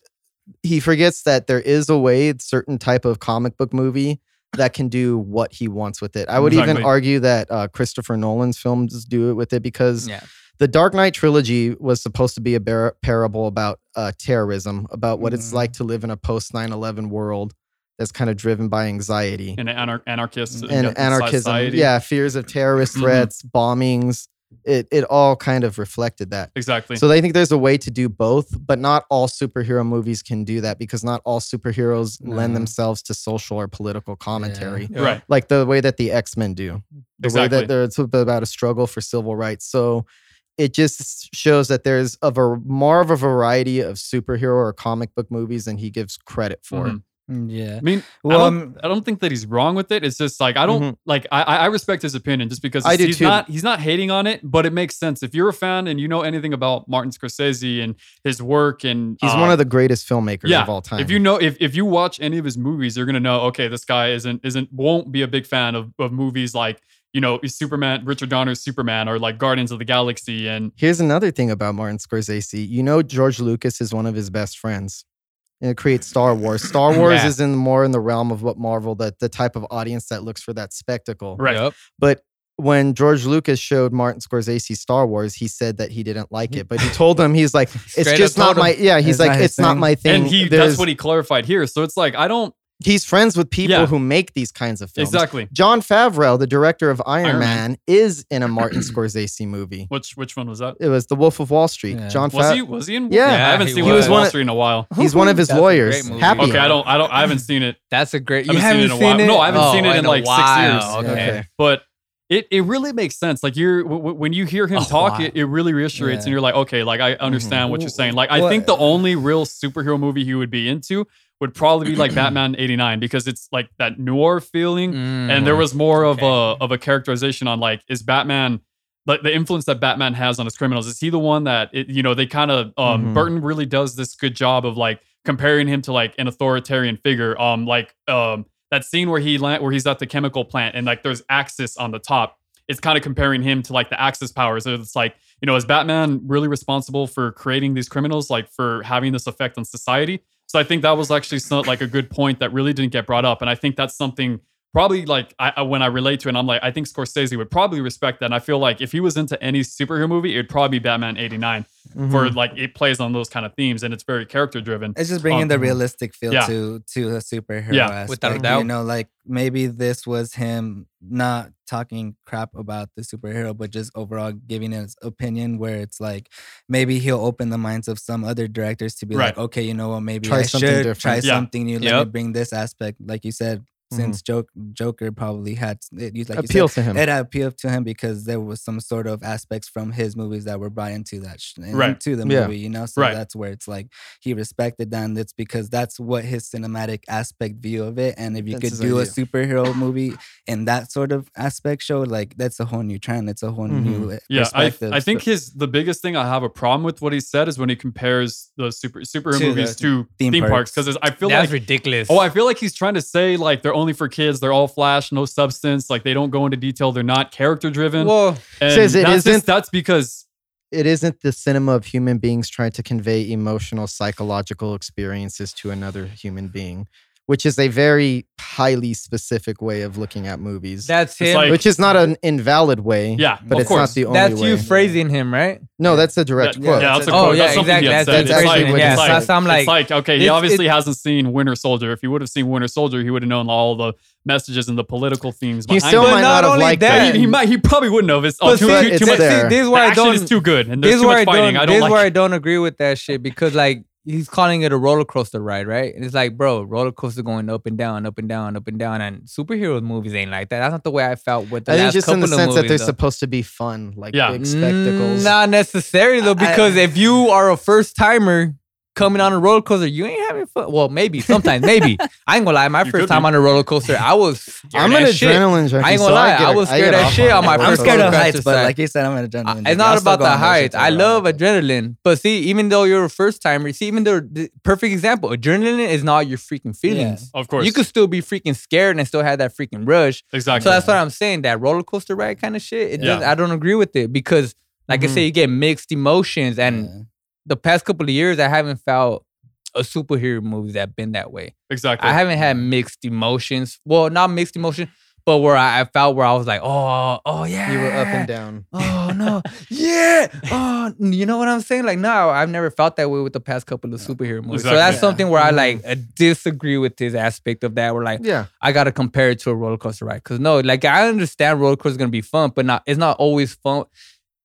he forgets that there is a way, certain type of comic book movie that can do what he wants with it. I would even argue that uh, Christopher Nolan's films do it with it because Yeah. the Dark Knight trilogy was supposed to be a bar- parable about uh, terrorism, about what it's Mhm. like to live in a post 9 11 world that's kind of driven by anxiety and anar- anarchists and anarchism. society. Yeah, fears of terrorist Mhm. threats, bombings. It it all kind of reflected that. exactly. So I think there's a way to do both, but not all superhero movies can do that because not all superheroes lend themselves to social or political commentary. Yeah. right. Like the way that the X-Men do. The Exactly. way that there- it's about a struggle for civil rights. So it just shows that there's of a more of a variety of superhero or comic book movies than he gives credit for. Mhm. Yeah. I mean, Well, I, um, don't, I don't think that he's wrong with it. It's just like I don't Mhm. like I I I respect his opinion just because I do he's too. not he's not hating on it, but it makes sense if you're a fan and you know anything about Martin Scorsese and his work and He's uh, one of the greatest filmmakers yeah, of all time. If you know if, if you watch any of his movies, you're gonna know okay, this guy isn't isn't won't be a big fan of, of movies like you know Superman, Richard Donner's Superman, or like Guardians of the Galaxy, and Here's another thing about Martin Scorsese. You know, George Lucas is one of his best friends. And it creates Star Wars. Star Wars Yeah. is in more in the realm of what Marvel, that the type of audience that looks for that spectacle. right. Yep. But when George Lucas showed Martin Scorsese Star Wars, he said that he didn't like mm-hmm. it. But he told him he's like, it's Straight just not told my yeah. He's It's like, not his it's not thing. my thing. And he that's what he clarified here. So it's like I don't he's friends with people Yeah. who make these kinds of films. exactly Jon Favreau, the director of Iron, Iron Man, Man. is in a Martin Scorsese movie. which which one was that? It was The Wolf of Wall Street. Yeah. Jon Was Favreau. he was he in? Yeah. I haven't seen was. Wolf was of Wall Street in a while. He's one of his That's a lawyers. great movie. Happy. Okay, I don't, I don't, I haven't seen it. That's a great. I You haven't haven't seen it in a while. seen it? No, I haven't Oh, seen it in a like six years. Okay. Okay. But it, it really makes sense. Like you're w- w- when you hear him Oh, talk, wow. it, it really reassuates, and you're like, okay, like I mm-hmm. understand what you're saying. Like I What- think the only real superhero movie he would be into would probably be like Batman '89 because it's like that noir feeling, and there was more of a of a characterization on like is Batman. Like the influence that Batman has on his criminals, is he the one that it, you know they kind of um Mhm. Burton really does this good job of like comparing him to like an authoritarian figure. Um, like um that scene where he land, where he's at the chemical plant and like there's Axis on the top. It's kind of comparing him to like the Axis powers. It's like you know, is Batman really responsible for creating these criminals, like for having this effect on society? So I think that was actually some, like a good point that really didn't get brought up, and I think that's something probably like I, I- when I relate to it, I'm like I think Scorsese would probably respect that. And I feel like if he was into any superhero movie, it'd probably be Batman '89 Mhm. for like it plays on those kind of themes and it's very character driven. It's just bringing Um, the realistic feel yeah. to to the superhero. Yeah, aspect, without a You know, like maybe this was him not talking crap about the superhero, but just overall giving his opinion. Where it's like maybe he'll open the minds of some other directors to be like, okay, you know what, maybe Try I something should different. try Yeah. something new. Let me bring this aspect, like you said. Since Joker, Joker probably had it, you- like you said, Appeal to him. it appealed to him because there was some sort of aspects from his movies that were brought into that sh- Right. into the Yeah. movie, you know. So Right. that's where it's like he respected that, and it's because that's what his cinematic aspect view of it. And if you That's could his do a superhero movie in that sort of aspect show, like that's a whole new trend. It's a whole new uh, Mm-hmm. Yeah, I, perspective. I think So- his the biggest thing I have a problem with what he said is when he compares the super superhero To movies the to theme theme, parks parks. because I feel That's like ridiculous. oh I feel like he's trying to say like they're only for kids, they're all flash, no substance, like they don't go into detail, they're not character driven. well, and Says it that's just- that's because it isn't the cinema of human beings trying to convey emotional psychological experiences to another human being which is a very highly specific way of looking at movies that's him. like- which is not an invalid way yeah, but of it's course. not the only that's way you phrasing him, right? no that's a direct Yeah, quote yeah, that's a quote. Oh, quote. yeah, that's something he exactly. had That's- said. that's It's actually like, what it's like, said. So I'm like, it's like okay, he obviously it- hasn't seen Winter Soldier. If he would have seen Winter Soldier, he would have known all the messages and the political themes. he still it. But might not not have liked that- it he, he might. He probably wouldn't have. It's oh, too, see, too, it's too much. there. this is The where I don't. is too good, and This there's is too where I much fighting. don't. This is where I don't agree with that shit because like he's calling it a roller coaster ride, right? And it's like, bro, roller coaster going up and down, up and down, up and down. And superhero movies ain't like that. That's not the way I felt with the I think last just in the of sense that they're though. supposed to be fun, like Yeah. big spectacles. Mm, Not necessarily though, I- because if you are a first timer coming on a roller coaster, you ain't having fun. Well, maybe sometimes, maybe. I ain't gonna lie. My You first time be. on a roller coaster, I was. I'm an adrenaline junkie. I ain't gonna so lie, get I a- was scared get as shit on my roller I'm first scared of heights, but like you said, I'm an adrenaline. I- junkie. it's I'll not about the heights. I love but- adrenaline, but see, even though you're a first timer, see, even though the perfect example, adrenaline is not your freaking feelings. Of course. You could still be freaking scared and still have that freaking rush. exactly. So that's what I'm saying. That roller coaster ride kind of shit. It Yeah. does, I don't agree with it because, like I Mhm. say, you get mixed emotions. And Yeah. The past couple of years, I haven't felt a superhero movie that been that way. exactly. I haven't had mixed emotions. Well, not mixed emotions, but where I, I felt where I was like, oh, oh yeah, You were up and down. Oh no, yeah. Oh, you know what I'm saying? Like, no, I've never felt that way with the past couple of superhero movies. So that's Yeah. something where I like uh, disagree with this aspect of that. Where like, Yeah. I gotta compare it to a roller coaster ride. Cause no, like I understand roller coaster is gonna be fun, but not it's not always fun.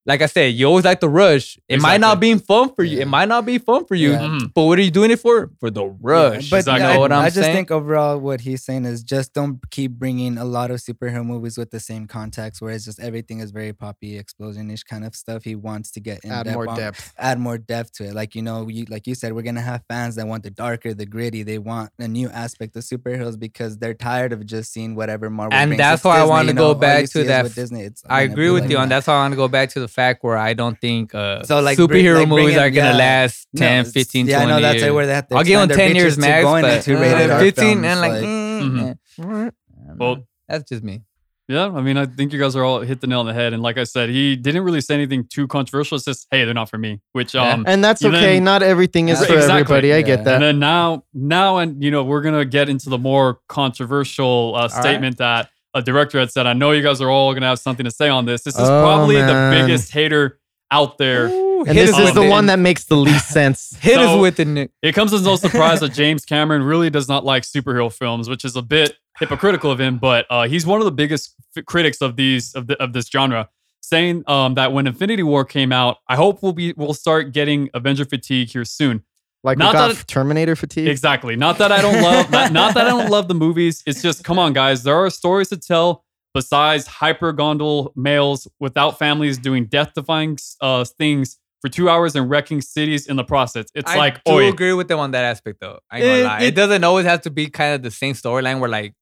Like I said, you always like the rush. It might not be fun for you. Yeah. It might not be fun for you. Yeah. Mhm. But what are you doing it for? For the rush. But Exactly. I, You know what I'm I just saying? think overall what he's saying is just don't keep bringing a lot of superhero movies with the same context, where it's just everything is very poppy, explosionish kind of stuff. He wants to get in Add depth more on- depth. add more depth to it. Like you know, you like you said, we're gonna have fans that want the darker, the gritty. They want a new aspect of superheroes because they're tired of just seeing whatever Marvel. And brings. that's It's why I wanna you go know, all back to that with Disney. It's I gonna agree with like you, and that. that's why I want to go back to the fact where I don't think uh, So, like, superhero like, movies in- are gonna yeah. last No, 10, it's- 15, yeah, 20 I know that's years. where they have to. I'll give them 10 years pitches max, going but uh, 15 films, and like, like- mm. I Well, that's just me. Yeah, I mean, I think you guys are all hit the nail on the head. And like I said, he didn't really say anything too controversial. It's just, hey, they're not for me. Which, um, And that's And okay. then- Not everything is for exactly. everybody. I Yeah. get that. and then now, now, and you know, we're gonna get into the more controversial uh, right. statement that a director had said. I know you guys are all gonna have something to say on this. This is Oh, probably man. the biggest hater out there. Ooh, and this is the it. one that makes the least sense. hit us So- with it, Nick. It comes as no surprise that James Cameron really does not like superhero films, which is a bit hypocritical of him. But uh, he's one of the biggest f- critics of these of, the, of this genre, saying um, that when Infinity War came out, I hope we'll be we'll start getting Avenger fatigue here soon. Like Not we got that it- Terminator fatigue. Exactly. Not that I don't love not, not that I don't love the movies. It's just come on, guys. There are stories to tell besides hypergonadal males without families doing death-defying uh, things for two hours and wrecking cities in the process. It's like, I like, do oh, agree with them on that aspect, though. I ain't gonna It- lie. It, it- doesn't always have to be kind of the same storyline where like,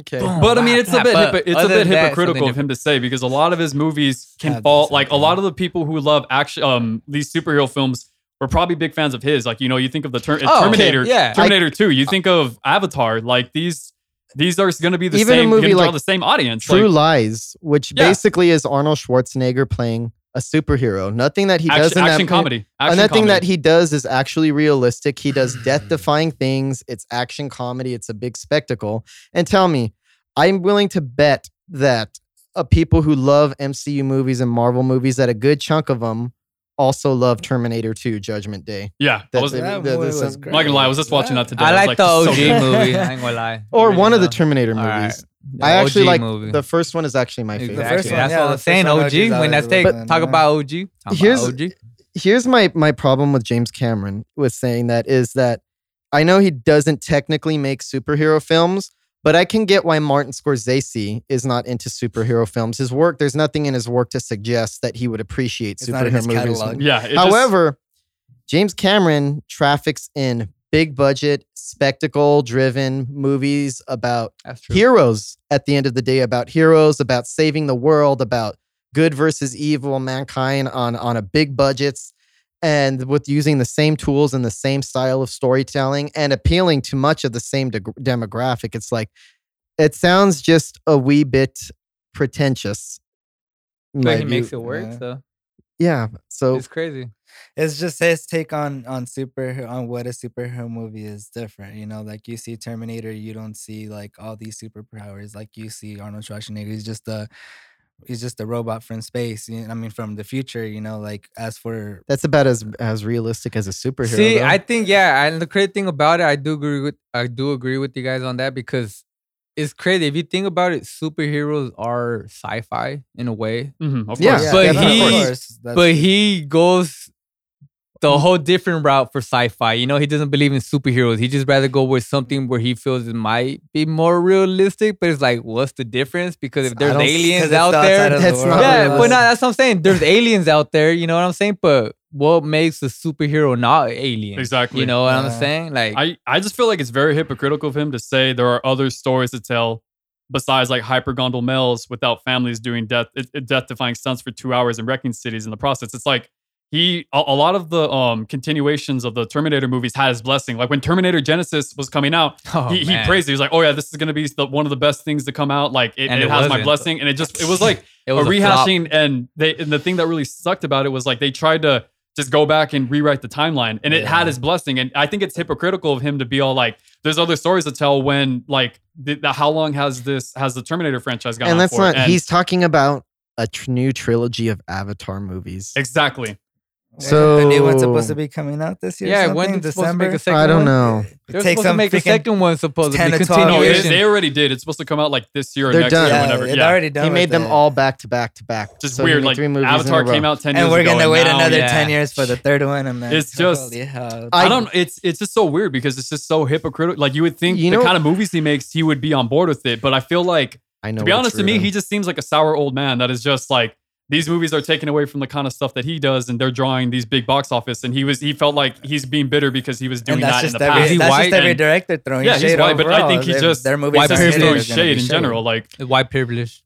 Okay. boom, But I mean, it's a bit but hypo- it's a bit than that, hypocritical of him to say because a lot of his movies can Have fall like a lot of the people who love action um these superhero films were probably big fans of his. Like you know, you think of the ter- Oh, Terminator, yeah. Terminator Two. You think of Avatar. Like these these are going to be the Even a same movie gonna draw like the same audience. True like, Lies, which Yeah. basically is Arnold Schwarzenegger playing a superhero. Nothing that he does action, in that action comedy. Action and nothing that he does is actually realistic. He does death-defying things. It's action comedy. It's a big spectacle. And tell me, I'm willing to bet that uh, people who love MCU movies and Marvel movies, that a good chunk of them also love Terminator 2: Judgment Day. yeah. I that- was, that- I'm That movie this- was I'm great. not gonna lie. I was just watching that today. I was like the OG so good. movie. I ain't gonna lie. Or one of the Terminator All right. movies. The I actually OG like movie. the first one is actually my favorite. Exactly. first one, That's yeah, what I'm saying. OG. OG When always that's the take, talk yeah. about OG. Talk Here's- about OG. here's my my problem with James Cameron with saying that is that I know he doesn't technically make superhero films, but I can get why Martin Scorsese is not into superhero films. His work, there's nothing in his work to suggest that he would appreciate It's not in superhero his movies. catalog. Yeah. it just- However, James Cameron traffics in big budget, spectacle driven movies about heroes at the end of the day about heroes about saving the world about good versus evil mankind on on a big budgets and with using the same tools and the same style of storytelling and appealing to much of the same de- demographic it's like it sounds just a wee bit pretentious But my he makes view. it work. Yeah. So yeah so it's crazy. It's just his take on on super on what a superhero movie is different. You know, like you see Terminator, you don't see like all these superpowers. Like you see Arnold Schwarzenegger, he's just a he's just a robot from space. You know, I mean, from the future. You know, like as for that's about as as realistic as a superhero See, though. I think yeah, and the crazy thing about it, I do agree with I do agree with you guys on that because it's crazy. If you think about it, superheroes are sci-fi in a way, Mhm, of Yeah, course. But definitely. he- of course, but he goes the whole different route for sci-fi. You know, he doesn't believe in superheroes. He just rather go with something where he feels it might be more realistic. But it's like, what's the difference? Because if there's aliens out outside there, of the That's world. not yeah, realistic. but no, that's what I'm saying. There's aliens out there. You know what I'm saying? But what makes a superhero not alien? Exactly. You know what I'm saying? Like, I, I just feel like it's very hypocritical of him to say there are other stories to tell besides like hypergonadal males without families doing death death defying stunts for two hours and wrecking cities in the process. It's like he a, a lot of the um continuations of the Terminator movies had his blessing. Like when Terminator Genisys was coming out, oh, he, he praised it. He was like, "Oh yeah, this is gonna be the, one of the best things to come out. Like it, And it, it has my wasn't. blessing." And it just it was like It a was a flop. rehashing and they and the thing that really sucked about it was like they tried to just go back and rewrite the timeline and it had his blessing and i think it's hypocritical of him to be all like there's other stories to tell when like the, the, how long has this has the terminator franchise gone and that's for? not. And- he's talking about a tr- new trilogy of Avatar movies. exactly So the new one's supposed to be coming out this year. Yeah, something, when they to make December. I don't know. It They're takes supposed to make a second one supposedly. 10 to 12 no they, years. continuation. they already did it's supposed to come out like this year or They're next done. year Yeah, whatever it yeah already done. he made them it. all back to back to back. just So weird like three movies avatar came out 10 years and years we're gonna and wait now- another yeah. ten years for the third one. And then It's just- I, I- don't. It's it's just so weird because it's just so hypocritical. Like you would think the kind of movies he makes, he would be on board with it. But I feel like I know. to be honest to me, he just seems like a sour old man that is just like these movies are taken away from the kind of stuff that he does, and they're drawing these big box office. And he was he felt like he's being bitter because he was doing that in the every, past. Is he that's white? just every And- director throwing Yeah, he's shade white, but I think he just- their movies White It's are just privilege. throwing gonna shade in general. Like White privilege.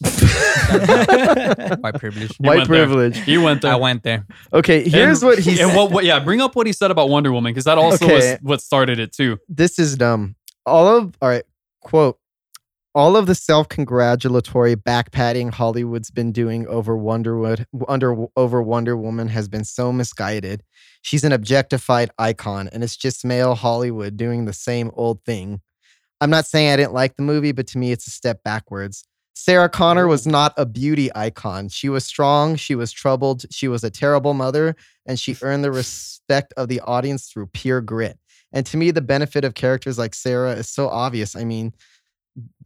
White privilege. He white went there. privilege. he went there. I went there. Okay, here's And- what he and said. what, what yeah bring up what he said about Wonder Woman because that also was what started it too. this is dumb. All of all right, quote. All of the self-congratulatory backpatting Hollywood's been doing over Wonder Wood, under over Wonder Woman has been so misguided. She's an objectified icon, and it's just male Hollywood doing the same old thing. I'm not saying I didn't like the movie, but to me, it's a step backwards. Sarah Connor was not a beauty icon. She was strong. She was troubled. She was a terrible mother, and she earned the respect of the audience through pure grit. And to me, the benefit of characters like Sarah is so obvious. I mean,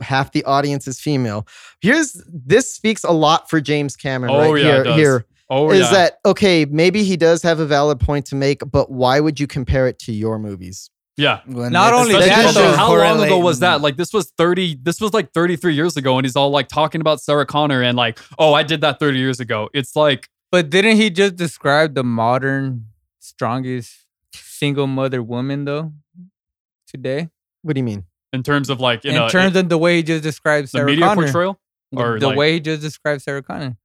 half the audience is female. Here's this speaks a lot for James Cameron Oh, right yeah, it here. does. Here Oh is yeah. that okay? Maybe he does have a valid point to make, but why would you compare it to your movies? yeah. When Not only Especially that, also, though, how long ago was that? Like this was 30 this was like 33 years ago and he's all like talking about Sarah Connor and like, "Oh, I did that 30 years ago." It's like But didn't he just describe the modern strongest single mother woman though today? What do you mean? In terms of like, you In know, terms eh, of the way he just described the Sarah media Connor. portrayal or the like- way he just described Sarah Connor.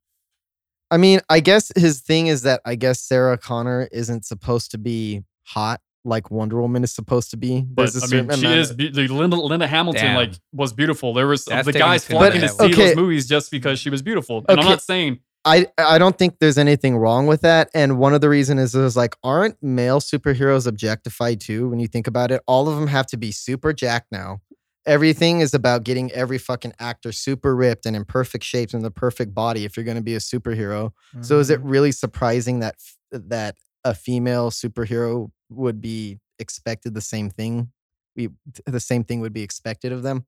I mean, I guess his thing is that I guess Sarah Connor isn't supposed to be hot like Wonder Woman is supposed to be. But There's a I mean, she is be- the Linda, Linda Hamilton Damn. like was beautiful. There was uh, That's the guys it to flocking to see. Okay. those movies just because she was beautiful. And I'm not saying I I don't think there's anything wrong with that. And one of the reasons is, is like, aren't male superheroes objectified too? When you think about it, all of them have to be super jacked now. Everything is about getting every fucking actor super ripped and in perfect shapes and the perfect body if you're going to be a superhero. So is it Mhm. really surprising that that a female superhero would be expected the same thing? We the same thing would be expected of them.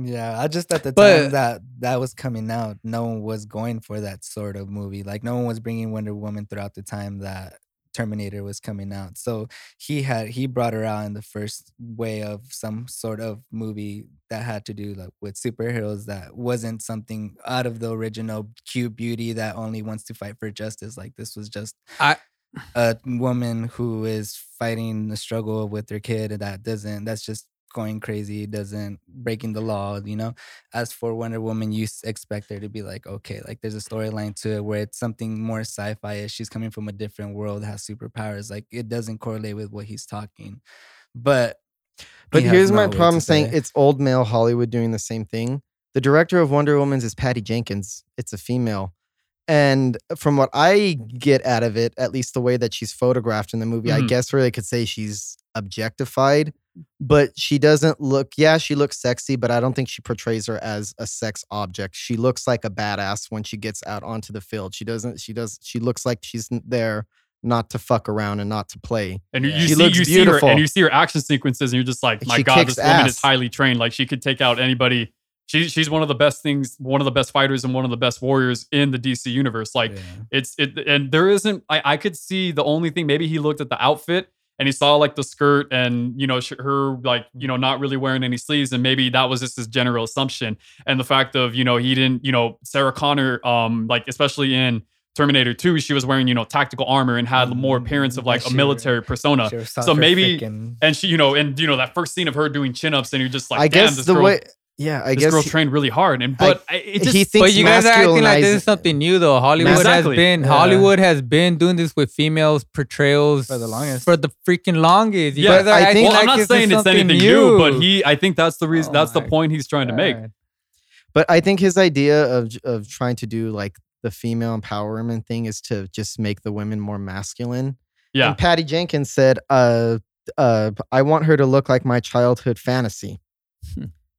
Yeah, I just at the But- time that that was coming out, no one was going for that sort of movie. Like no one was bringing Wonder Woman throughout the time that Terminator was coming out. So he had he brought her out in the first way of some sort of movie that had to do like with superheroes that wasn't something out of the original cute beauty that only wants to fight for justice. Like this was just I- a woman who is fighting the struggle with her kid and that doesn't that's just going crazy, doesn't breaking the law, you know. As for Wonder Woman, you expect her to be like, okay, like there's a storyline to it where it's something more sci-fi. She's coming from a different world, has superpowers. Like it doesn't correlate with what he's talking. But But he here's no my problem saying say. it's old male Hollywood doing the same thing. The director of Wonder Woman's is Patty Jenkins. It's a female. And from what I get out of it, at least the way that she's photographed in the movie, I Mhm. guess where they could say she's objectified, but she doesn't look, yeah, she looks sexy, but I don't think she portrays her as a sex object. She looks like a badass when she gets out onto the field. She doesn't, she does, she looks like she's there not to fuck around and not to play. and you, you She see looks you see her and you see her action sequences and you're just like, my She God, kicks this woman is highly trained. Like she could take out anybody she she's one of the best things, one of the best fighters, and one of the best warriors in the DC universe. Like Yeah. it's it, and there isn't. I I could see the only thing. Maybe he looked at the outfit and he saw like the skirt and you know sh- her like you know not really wearing any sleeves, and maybe that was just his general assumption. And the fact of you know he didn't you know Sarah Connor um like especially in. Terminator 2, she was wearing, you know, tactical armor and had more appearance of Mm, like yeah, a military persona. She was out So maybe- freaking- And she, you know, and you know, that first scene of her doing chin ups, and you're just like, I damn, guess this the girl, way, yeah, I guess. this guess girl he- trained really hard. And but I, it just he thinks But you guys are acting like this is something new, though. Hollywood Exactly. has been Yeah. Hollywood has been doing this with females portrayals For the longest. For the freaking longest. You Yeah, guys I think- well, like I'm not saying it's something anything new, but he, I think that's the reason, Oh that's the point he's trying to make. But I think his idea of of trying to do like the female empowerment thing is to just make the women more masculine. Yeah. And Patty Jenkins said, uh, uh, I want her to look like my childhood fantasy.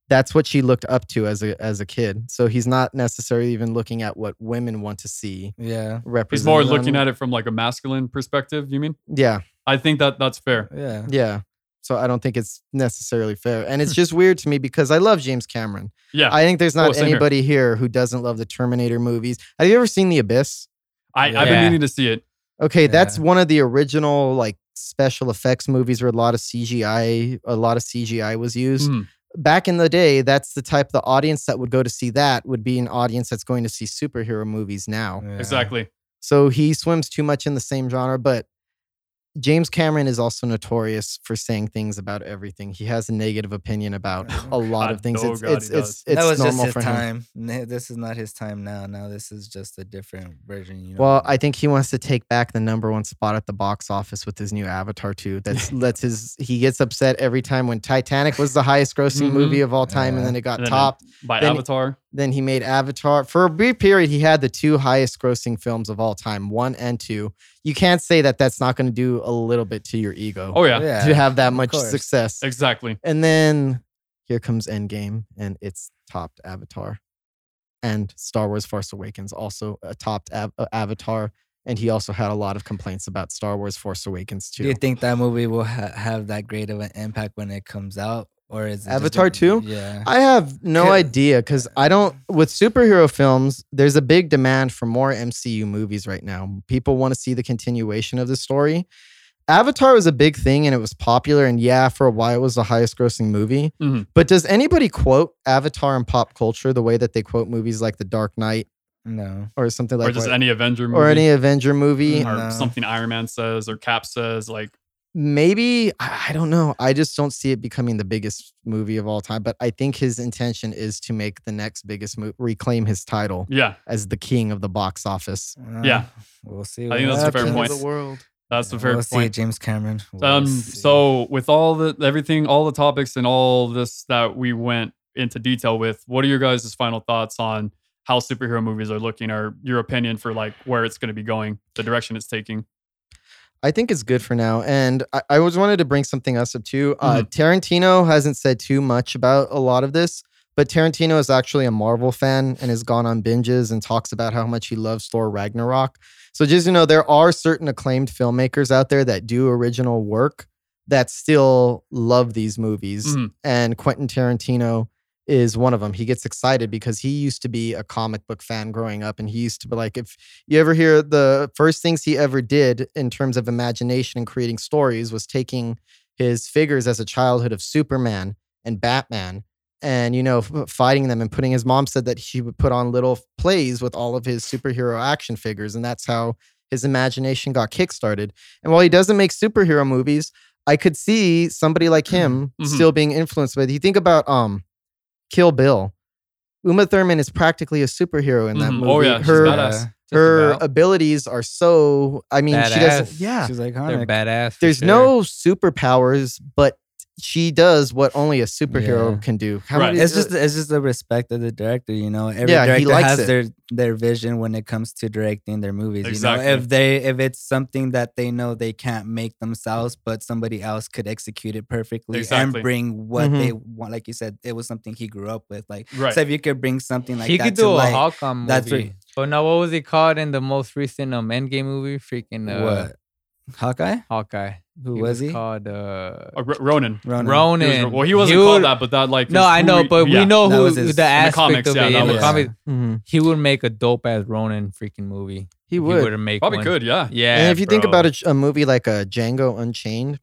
Hmm. That's what she looked up to as a as a kid. So he's not necessarily even looking at what women want to see yeah, He's more looking at it from like a masculine perspective, you mean? Yeah, I think that that's fair. yeah. yeah. So I don't think it's necessarily fair. And it's just weird to me because I love James Cameron. Yeah. I think there's Oh, not same here. anybody here who doesn't love the Terminator movies. Have you ever seen The Abyss? I, I've been meaning to see it. Okay, that's one of the original like special effects movies where a lot of CGI, a lot of CGI was used. Mhm. Back in the day, that's the type the audience that would go to see that would be an audience that's going to see superhero movies now. yeah. Exactly. So he swims too much in the same genre, but James Cameron is also notorious for saying things about everything. He has a negative opinion about a lot God, of things. oh It's God, it's it's, it's that was just normal his for him. time. This is not his time now. Now this is just a different version. You know. Well, I think he wants to take back the number one spot at the box office with his new Avatar 2. That's that's his he gets upset every time when Titanic was the highest grossing Mhm. movie of all time and then it got And then it- topped. By Then- Avatar. Then he made Avatar. For a brief period he had the two highest grossing films of all time, 1 and 2. You can't say that that's not going to do a little bit to your ego Oh, yeah. yeah. to have that much course. success. Exactly. And then here comes Endgame and it's topped Avatar. And Star Wars Force Awakens also a topped av- uh, Avatar. And he also had a lot of complaints about Star Wars Force Awakens too. Do you think that movie will ha- have that great of an impact when it comes out, or is it Avatar a- 2? Yeah. I have no Could- idea because I don't, with superhero films, there's a big demand for more MCU movies right now. People want to see the continuation of the story. Avatar was a big thing and it was popular. And yeah, for a while it was the highest grossing movie. Mhm. But does anybody quote Avatar in pop culture the way that they quote movies like The Dark Knight no. or something like or just what- any Avenger movie. or any Avenger movie? or No. something Iron Man says or Cap says. Like, Maybe I I don't know. I just don't see it becoming the biggest movie of all time. But I think his intention is to make the next biggest movie, reclaim his title yeah, as the king of the box office. Yeah. Uh, We'll see. I think what that's a fair point. the world. that's the Yeah, fair we'll see, point. James Cameron. We'll Um, see. so with all the everything, all the topics and all this that we went into detail with, what are your guys' final thoughts on how superhero movies are looking, or your opinion for like where it's going to be going, the direction it's taking? I think it's good for now. And I, I was wanted to bring something else up too. Uh, Tarantino hasn't said too much about a lot of this, but Tarantino is actually a Marvel fan and has gone on binges and talks about how much he loves Thor Ragnarok. So just you know, there are certain acclaimed filmmakers out there that do original work that still love these movies. Mhm. And Quentin Tarantino is one of them. He gets excited because he used to be a comic book fan growing up, and he used to be like, if you ever hear the first things he ever did in terms of imagination and creating stories was taking his figures as a childhood of Superman and Batman and you know fighting them and putting his mom said that he would put on little plays with all of his superhero action figures and that's how his imagination got kickstarted and while he doesn't make superhero movies i could see somebody like him Mhm. still being influenced by it. you think about um kill bill uma thurman is practically a superhero in that Mhm. movie Oh, yeah, she's her badass. Just her about. abilities are so i mean she doesn't Badass. yeah she's like, They're badass. for there's sure. no superpowers but she does what only a superhero Yeah. can do How Right. It's just it's just the respect of the director, you know. Every Yeah, he director likes has it. their their vision when it comes to directing their movies. Exactly. You know, if they if it's something that they know they can't make themselves, but somebody else could execute it perfectly Exactly. and bring what Mhm. they want. Like you said, it was something he grew up with. Like, Right. so if you could bring something like he that could to do a light, Hawkeye movie. that's what- But now, what was he called in the most recent um, Endgame movie? Freaking uh, what Hawkeye. Hawkeye. Who was he? Called uh, Uh, R- Ronin. Ronin. He was- well, he wasn't would- called that, but that like No, I know, but yeah. we know who was his- the in the comics, of yeah, it. that in the was- comics. Mhm. He would make a dope ass Ronin freaking movie. He He would. would make probably one. could. Yeah. Yeah. and if you think about a, a movie like a Django Unchained,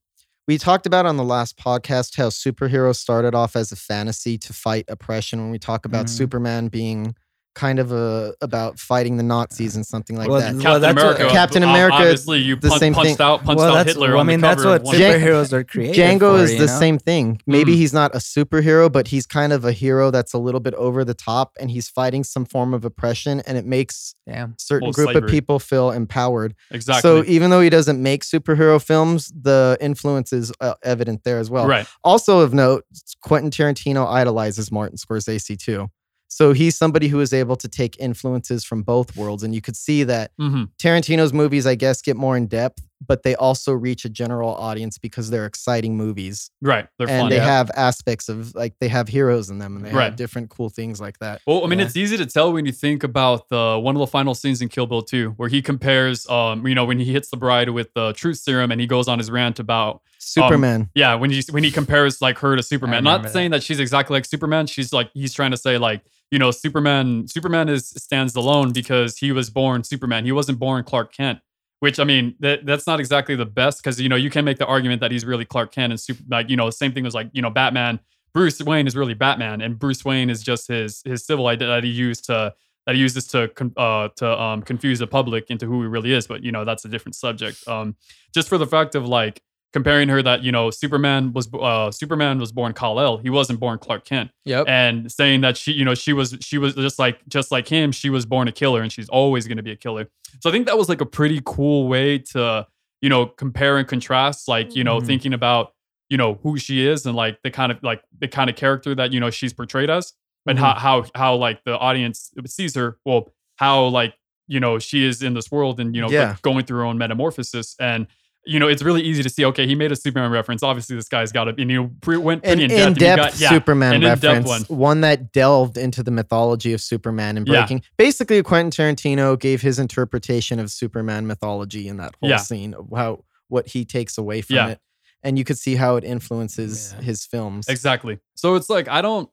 we talked about on the last podcast how superheroes started off as a fantasy to fight oppression. When we talk about Mhm. Superman being kind of a about fighting the Nazis and something like Well, that. th- Captain that's what- America. Captain America, Obviously, you the punch, same punched thing. out, punched well, out that's Hitler well, I on mean the that's cover what of one. Jan- superheroes are created. Django for, is the know? same thing. Maybe Mhm. he's not a superhero, but he's kind of a hero that's a little bit over the top and he's fighting some form of oppression and it makes Damn. certain Well, group of people feel empowered. Exactly. So even though he doesn't make superhero films, the influence is uh, evident there as well. right. Also of note, Quentin Tarantino idolizes Martin Scorsese too. So he's somebody who is able to take influences from both worlds. And you could see that hmm Tarantino's movies, I guess, get more in depth, but they also reach a general audience because they're exciting movies. Right. They're and fun. they yeah. have aspects of like they have heroes in them and they Right. have different cool things like that. Well, I mean, Yeah. it's easy to tell when you think about the one of the final scenes in Kill Bill 2, where he compares, um, you know, when he hits the bride with the truth serum and he goes on his rant about, Superman. yeah, when he when he compares like her to Superman. Not remember saying that she's exactly like Superman. She's like he's trying to say like, you know, Superman. Superman is stands alone because he was born Superman. He wasn't born Clark Kent. Which I mean, that that's not exactly the best because you know you can make the argument that he's really Clark Kent and super like you know the same thing was like you know Batman. Bruce Wayne is really Batman, and Bruce Wayne is just his his civil identity that he used to that he uses to uh, to um, confuse the public into who he really is. But you know that's a different subject. Um, just for the fact of like comparing her that you know Superman was uh, Superman was born Kal El, he wasn't born Clark Kent, Yep. and saying that she you know she was she was just like just like him, she was born a killer, and she's always going to be a killer. So I think that was like a pretty cool way to you know compare and contrast, like you know Mhm. thinking about you know who she is and like the kind of like the kind of character that you know she's portrayed as and how how how like the audience sees her well how like you know she is in this world and you know Yeah. going through her own metamorphosis and you know it's really easy to see okay he made a superman reference obviously this guy's got to and you know pre- went pretty in in depth, depth got- yeah, Superman an in-depth reference, one. one. that delved into the mythology of Superman and Yeah. breaking. Basically, Quentin Tarantino gave his interpretation of Superman mythology in that whole Yeah. scene of how what he takes away from Yeah. it, and you could see how it influences Yeah. his films. Exactly. So it's like I don't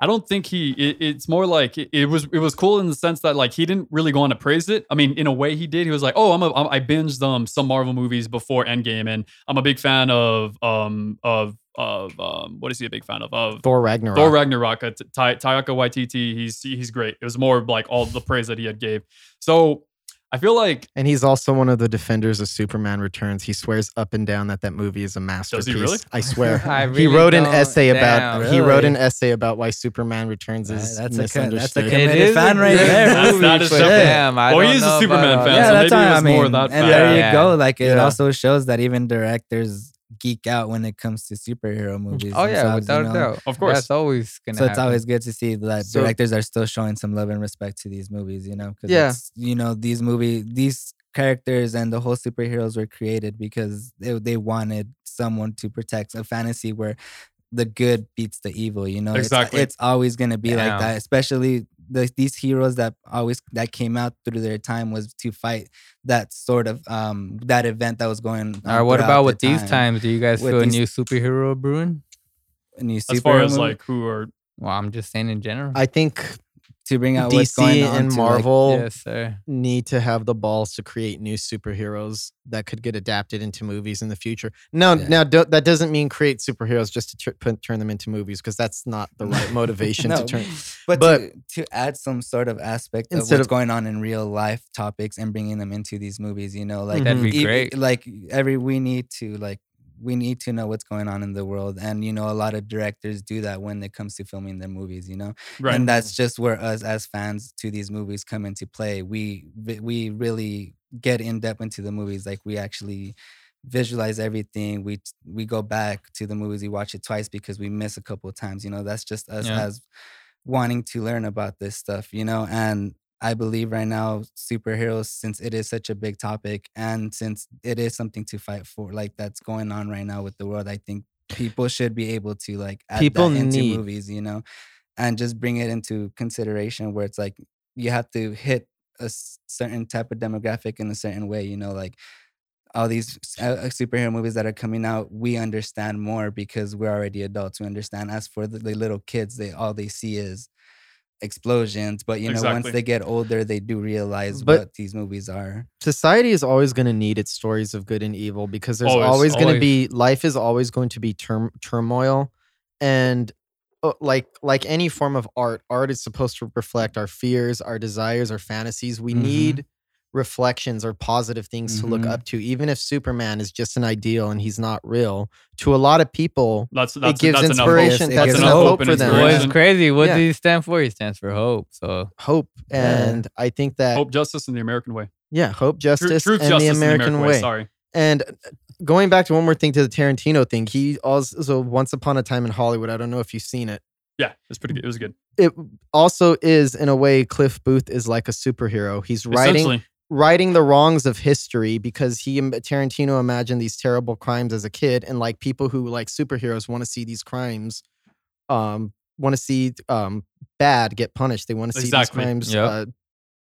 I don't think he it, it's more like it, it was it was cool in the sense that like he didn't really go on to praise it. I mean, in a way he did. He was like, "Oh, I'm a I'm, I binged um some Marvel movies before Endgame and I'm a big fan of um of of um what is he a big fan of? Of Thor Ragnarok. Thor Ragnarok, uh, Ta- Taika Waititi, he's he's great. It was more like all the praise that he had gave. So I feel like and he's also one of the defenders of Superman Returns. He swears up and down that that movie is a masterpiece. Does he really? I swear. I he wrote an don't- essay about damn. he wrote an essay about why Superman Returns Uh, is that's a that's a committed is fan right there. That's- movie, that is but definitely- damn, I Well, don't he's a know about Superman fan, that. so maybe all it was more mean, that And fan. there Yeah. you go. Like it Yeah. also shows that even directors geek out when it comes to superhero mm, movies. Oh yeah, without you a know? doubt. Of course. That's always gonna So it's always good to see that So- directors are still showing some love and respect to these movies, you know? 'cause Yeah. you know, these movie, these characters and the whole superheroes were created because they, they wanted someone to protect a fantasy where the good beats the evil, you know? It's- Exactly. It's, always going to be Yeah. like that, especially the, these heroes that always that came out through their time was to fight that sort of um that event that was going on All right, what throughout about the with these time. times? Do you guys With feel a new superhero brewing? A new superhero as far superhero as movie like who are Well, I'm just saying in general. I think to bring out what's DC going on and to, like, Marvel yes, sir. need to have the balls to create new superheroes that could get adapted into movies in the future. No, Yeah. now do, that doesn't mean create superheroes just to tr- put, turn them into movies because that's not the right motivation to No, turn. But, But- to, to add some sort of aspect of Instead what's of- going on in real life topics and bringing them into these movies, you know, like mm-hmm. That'd be e- great. Like every we need to like we need to know what's going on in the world, and you know, a lot of directors do that when it comes to filming their movies, you know, right? and that's just where us as fans to these movies come into play. We we really get in depth into the movies, like we actually visualize everything we we go back to the movies we watch it twice because we miss a couple of times you know that's just us Yeah. as wanting to learn about this stuff you know and i believe right now superheroes since it is such a big topic and since it is something to fight for like that's going on right now with the world i think people should be able to like add People that into need- movies you know and just bring it into consideration where it's like you have to hit a certain type of demographic in a certain way you know like all these uh, uh, superhero movies that are coming out, we understand more because we're already adults. We understand. As for the, the little kids, they all they see is explosions. But you know, Exactly. once they get older, they do realize But- what these movies are. society is always going to need its stories of good and evil because there's Always, always, going to be life is always going to be term, turmoil and uh, like like any form of art art is supposed to reflect our fears our desires our fantasies we Mhm. need reflections or positive things to look Mhm. up to even if superman is just an ideal and he's not real to a lot of people That's that's gives that's enough inspiration, hope. that's That's enough enough hope hope for them. Well, it's crazy. What Yeah. does he stand for? He stands for hope. So hope Yeah. and i think that Hope, justice, in the American way. yeah hope Tru- justice truth, and justice, the and american, way Sorry. And uh, going back to one more thing to the Tarantino thing, he also Once Upon a Time in Hollywood. I don't know if you've seen it. Yeah, it's pretty good. It was good. It also is in a way Cliff Booth is like a superhero. He's writing Essentially, righting the wrongs of history because he Tarantino imagined these terrible crimes as a kid, and like people who like superheroes want to see these crimes, um, want to see um bad get punished. They want to see Exactly. these crimes, Yep.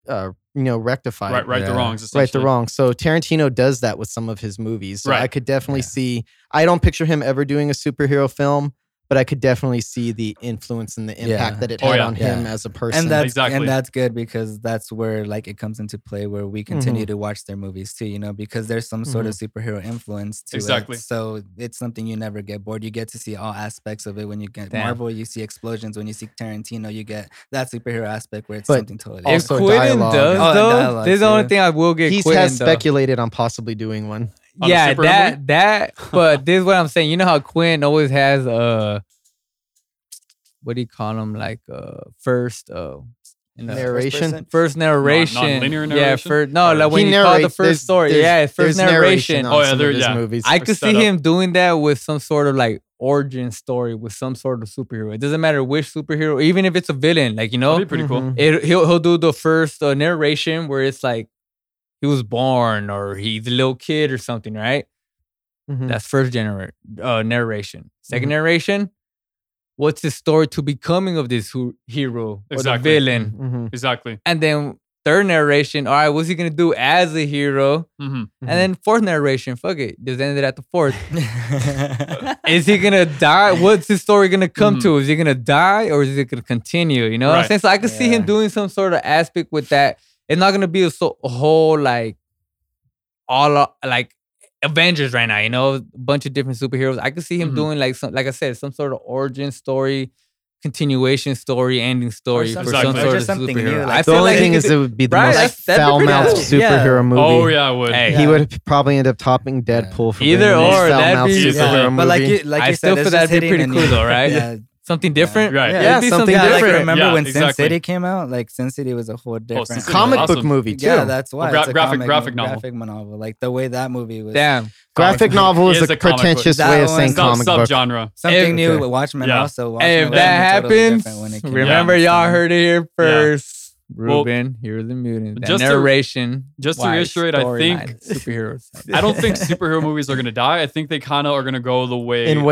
uh, uh, you know, rectified right, right the wrongs. right the essentially. wrong. So Tarantino does that with some of his movies. So I could definitely Yeah. see. I don't picture him ever doing a superhero film, but I could definitely see the influence and the impact Yeah. that it Oh, had yeah. on him Yeah. as a person. and that's Exactly. and that's good because that's where like it comes into play where we Mm-hmm. continue to watch their movies too you know because there's some sort of superhero influence to Exactly. it so it's something you never get bored you get to see all aspects of it when you get Damn. marvel you see explosions when you see tarantino you get that superhero aspect where it's But something totally if Also different. Quentin dialogue. does Oh, and though, dialogue, this is the only too. thing I will get. he Quentin, has though. speculated on possibly doing one. On a Yeah, that movie? that. But this is what I'm saying. You know how Quinn always has uh, what do you call them? Like uh, first uh, you know, Narration? person? first narration. non-linear Yeah, first no, Or- like when He you call the first story. there's- Yeah, first there's narration. Oh, yeah, some there- yeah. movies. I could see setup. him doing that with some sort of like origin story with some sort of superhero. It doesn't matter which superhero, even if it's a villain. Like you know, That'd be pretty cool. Mhm. it, he'll he'll do the first uh, narration where it's like he was born or he's a little kid or something, right? Mhm. That's first gener- uh, narration. 2nd Mm-hmm. Mhm. narration, what's the story to becoming of this hu- hero or the Exactly. villain? Mhm. Exactly. And then third narration, all right, what's he gonna do as a hero? hmm Mhm. And then fourth narration, fuck it, just end it at the fourth. Mm-hmm. Is he gonna die? What's his story gonna come to? Is he gonna die or is it gonna continue? You know what I'm saying? So I could see him doing some sort of aspect with that. It's not gonna be a, so, a whole like all like Avengers right now. You know, a bunch of different superheroes. I could see him Mhm. doing like some, like I said, some sort of origin story, continuation story, ending story for something- some sort of something new, superhero. like- I The feel only like thing is, do- it would be the Right, most that's- that'd be foul pretty mouthed cool. Yeah. superhero movie. Oh yeah, I would. Hey, He Yeah. would probably end up topping Deadpool for Either being the most or, that'd foul-mouthed be- Yeah. superhero but like movie. you, like I you still said, feel it's that'd be pretty cool though, right? Yeah, something different. Right. it'd Yeah, be something different. Like remember Yeah, when Sin. City came out? Like Sin City was a whole different oh, Sin City comic was book movie too. Yeah, that's why gra- it's a graphic- comic, graphic novel. Graphic novel. Like the way that movie was. Damn. Graphic novel It is is a a comic book. pretentious That way of one- saying Sub comic book. subgenre. Something If- new Okay. with Watchmen Yeah. also. Watchmen Hey, if that happens, different when it came remember y'all heard it here first. Well, here here's the mutant. That just to- narration. just to why reiterate, I think- storyline, superheroes. I don't think superhero movies are gonna die. I think they kind of are gonna go the way In of-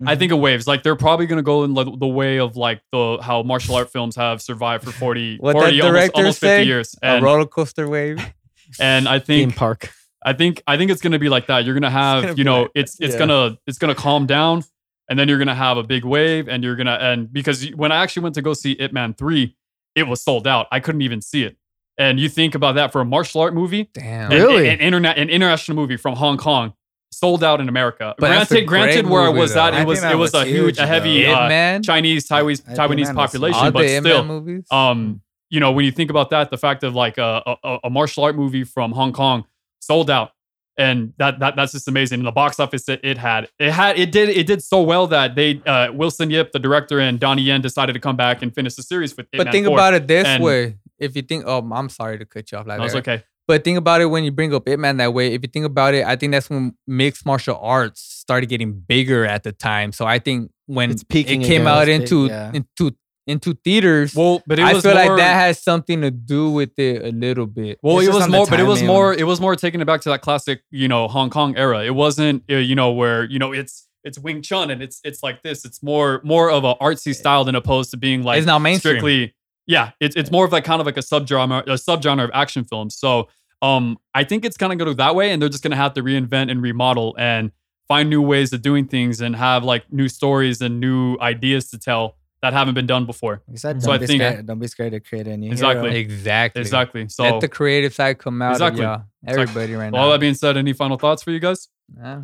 waves. I mm-hmm. think in waves. Like they're probably gonna go in like, the way of like the how martial art films have survived for 40, What 40 that almost, almost 50 say? years. a And, roller coaster wave. and I Theme think park. I think I think it's gonna be like that. You're gonna have, gonna you know, like it's it's Yeah. gonna it's gonna calm down, and then you're gonna have a big wave, and you're gonna and because when I actually went to go see Ip Man three, it was sold out. I couldn't even see it. And you think about that for a martial art movie, Damn. an, Really? an, internet an international movie from Hong Kong, sold out in America. But granted, granted, where I was at, though. it was it was, was a huge, a heavy uh, Chinese Taiwanese Taiwanese population, but the Ip Man still, movies. um, you know, when you think about that, the fact of like a, a, a martial art movie from Hong Kong sold out, and that that that's just amazing. And the box office it, it had, it had, it did, it did so well that they uh, Wilson Yip, the director, and Donnie Yen decided to come back and finish the series with. but think about it this And- way. If you think, oh, I'm sorry to cut you off like That was okay. But think about it when you bring up Ip Man that way. If you think about it, I think that's when mixed martial arts started getting bigger at the time. So I think when It's peaking it came again. out It's big, into yeah. into into theaters, Well, but it I was feel like that has something to do with it a little bit. Well, It's it was more, but it was more, it was more taking it back to that classic, you know, Hong Kong era. It wasn't, uh, you know, where you know it's it's Wing Chun and it's it's like this. It's more more of a artsy style than opposed to being like it's not mainstream. strictly. Yeah, it's it's more of like kind of like a subgenre, a subgenre of action films. So Um, I think it's kind of going to go that way, and they're just going to have to reinvent and remodel and find new ways of doing things and have like new stories and new ideas to tell that haven't been done before. Said So I be think- scared. Don't be scared to create a new Exactly. hero. Exactly. Exactly. So, Let the creative side come out Exactly. of y'all. Everybody right now. all that being said, any final thoughts for you guys? Yeah.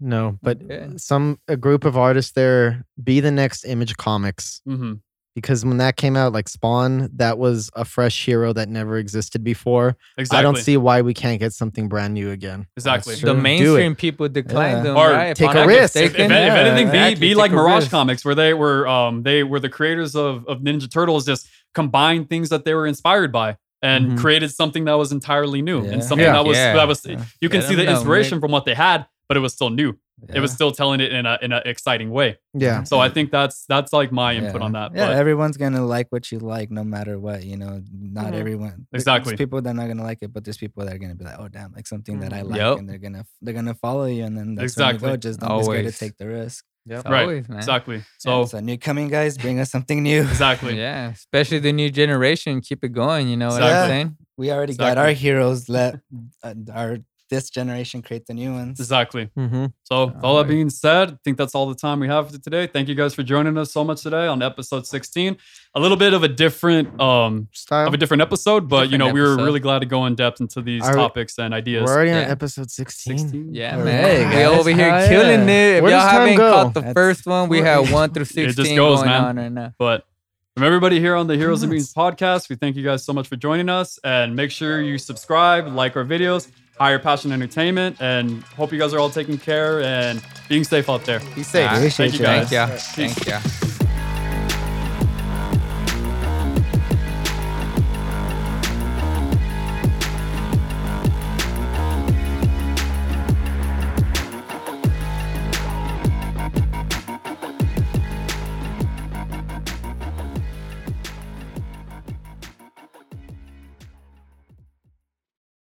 No, but Okay. some a group of artists there be the next Image Comics Mm-hmm. Because when that came out, like Spawn, that was a fresh hero that never existed before. Exactly. I don't see why we can't get something brand new again. exactly. The mainstream people declined Yeah. them, Or right? If take a risk. If, if, mistaken. any- if Yeah, anything, exactly. be, be Take like Mirage risk. Comics, where they were um they were the creators of of Ninja Turtles, just combined things that they were inspired by and Mhm. created something that was entirely new Yeah. and something Yeah. that was Yeah. that was Yeah. you can Get see the inspiration Nick. from what they had, but it was still new. It was still telling it in a in an exciting way. Yeah. So I think that's that's like my input Yeah. on that. Yeah, but everyone's gonna like what you like, no matter what. You know, not Mhm. everyone. there's Exactly. people that are not gonna like it, but there's people that are gonna be like, "Oh, damn, like something that I like," Yep. and they're gonna they're gonna follow you, and then that's Exactly. when you go. Just don't be scared Always. to take the risk. Yep. right, Always, man. exactly. So, So so new coming guys, bring us something new. exactly. Yeah, especially the new generation. Keep it going. You know what Exactly. I'm saying? We already got our heroes. Let uh, our this generation create the new ones. Exactly. Mm-hmm. So, with all that being said, I think that's all the time we have for today. Thank you guys for joining us so much today on episode 16. A little bit of a different um Style. of a different episode, but you know, Different we were really glad to go in depth into these Are we- topics and ideas. We're already on episode 16. 16. Yeah, All man. right, we guys. over here Hell killing yeah. it. If Where y'all does time haven't go? caught the That's- first one, we have one through 16 it just goes, going man. on right now. But from everybody here on the Heroes and Beans podcast, we thank you guys so much for joining us. And make sure you subscribe, like our videos, higher passion entertainment, and hope you guys are all taking care and being safe out there. Be safe. All right. Thank you you guys. Thank you. Thank ya.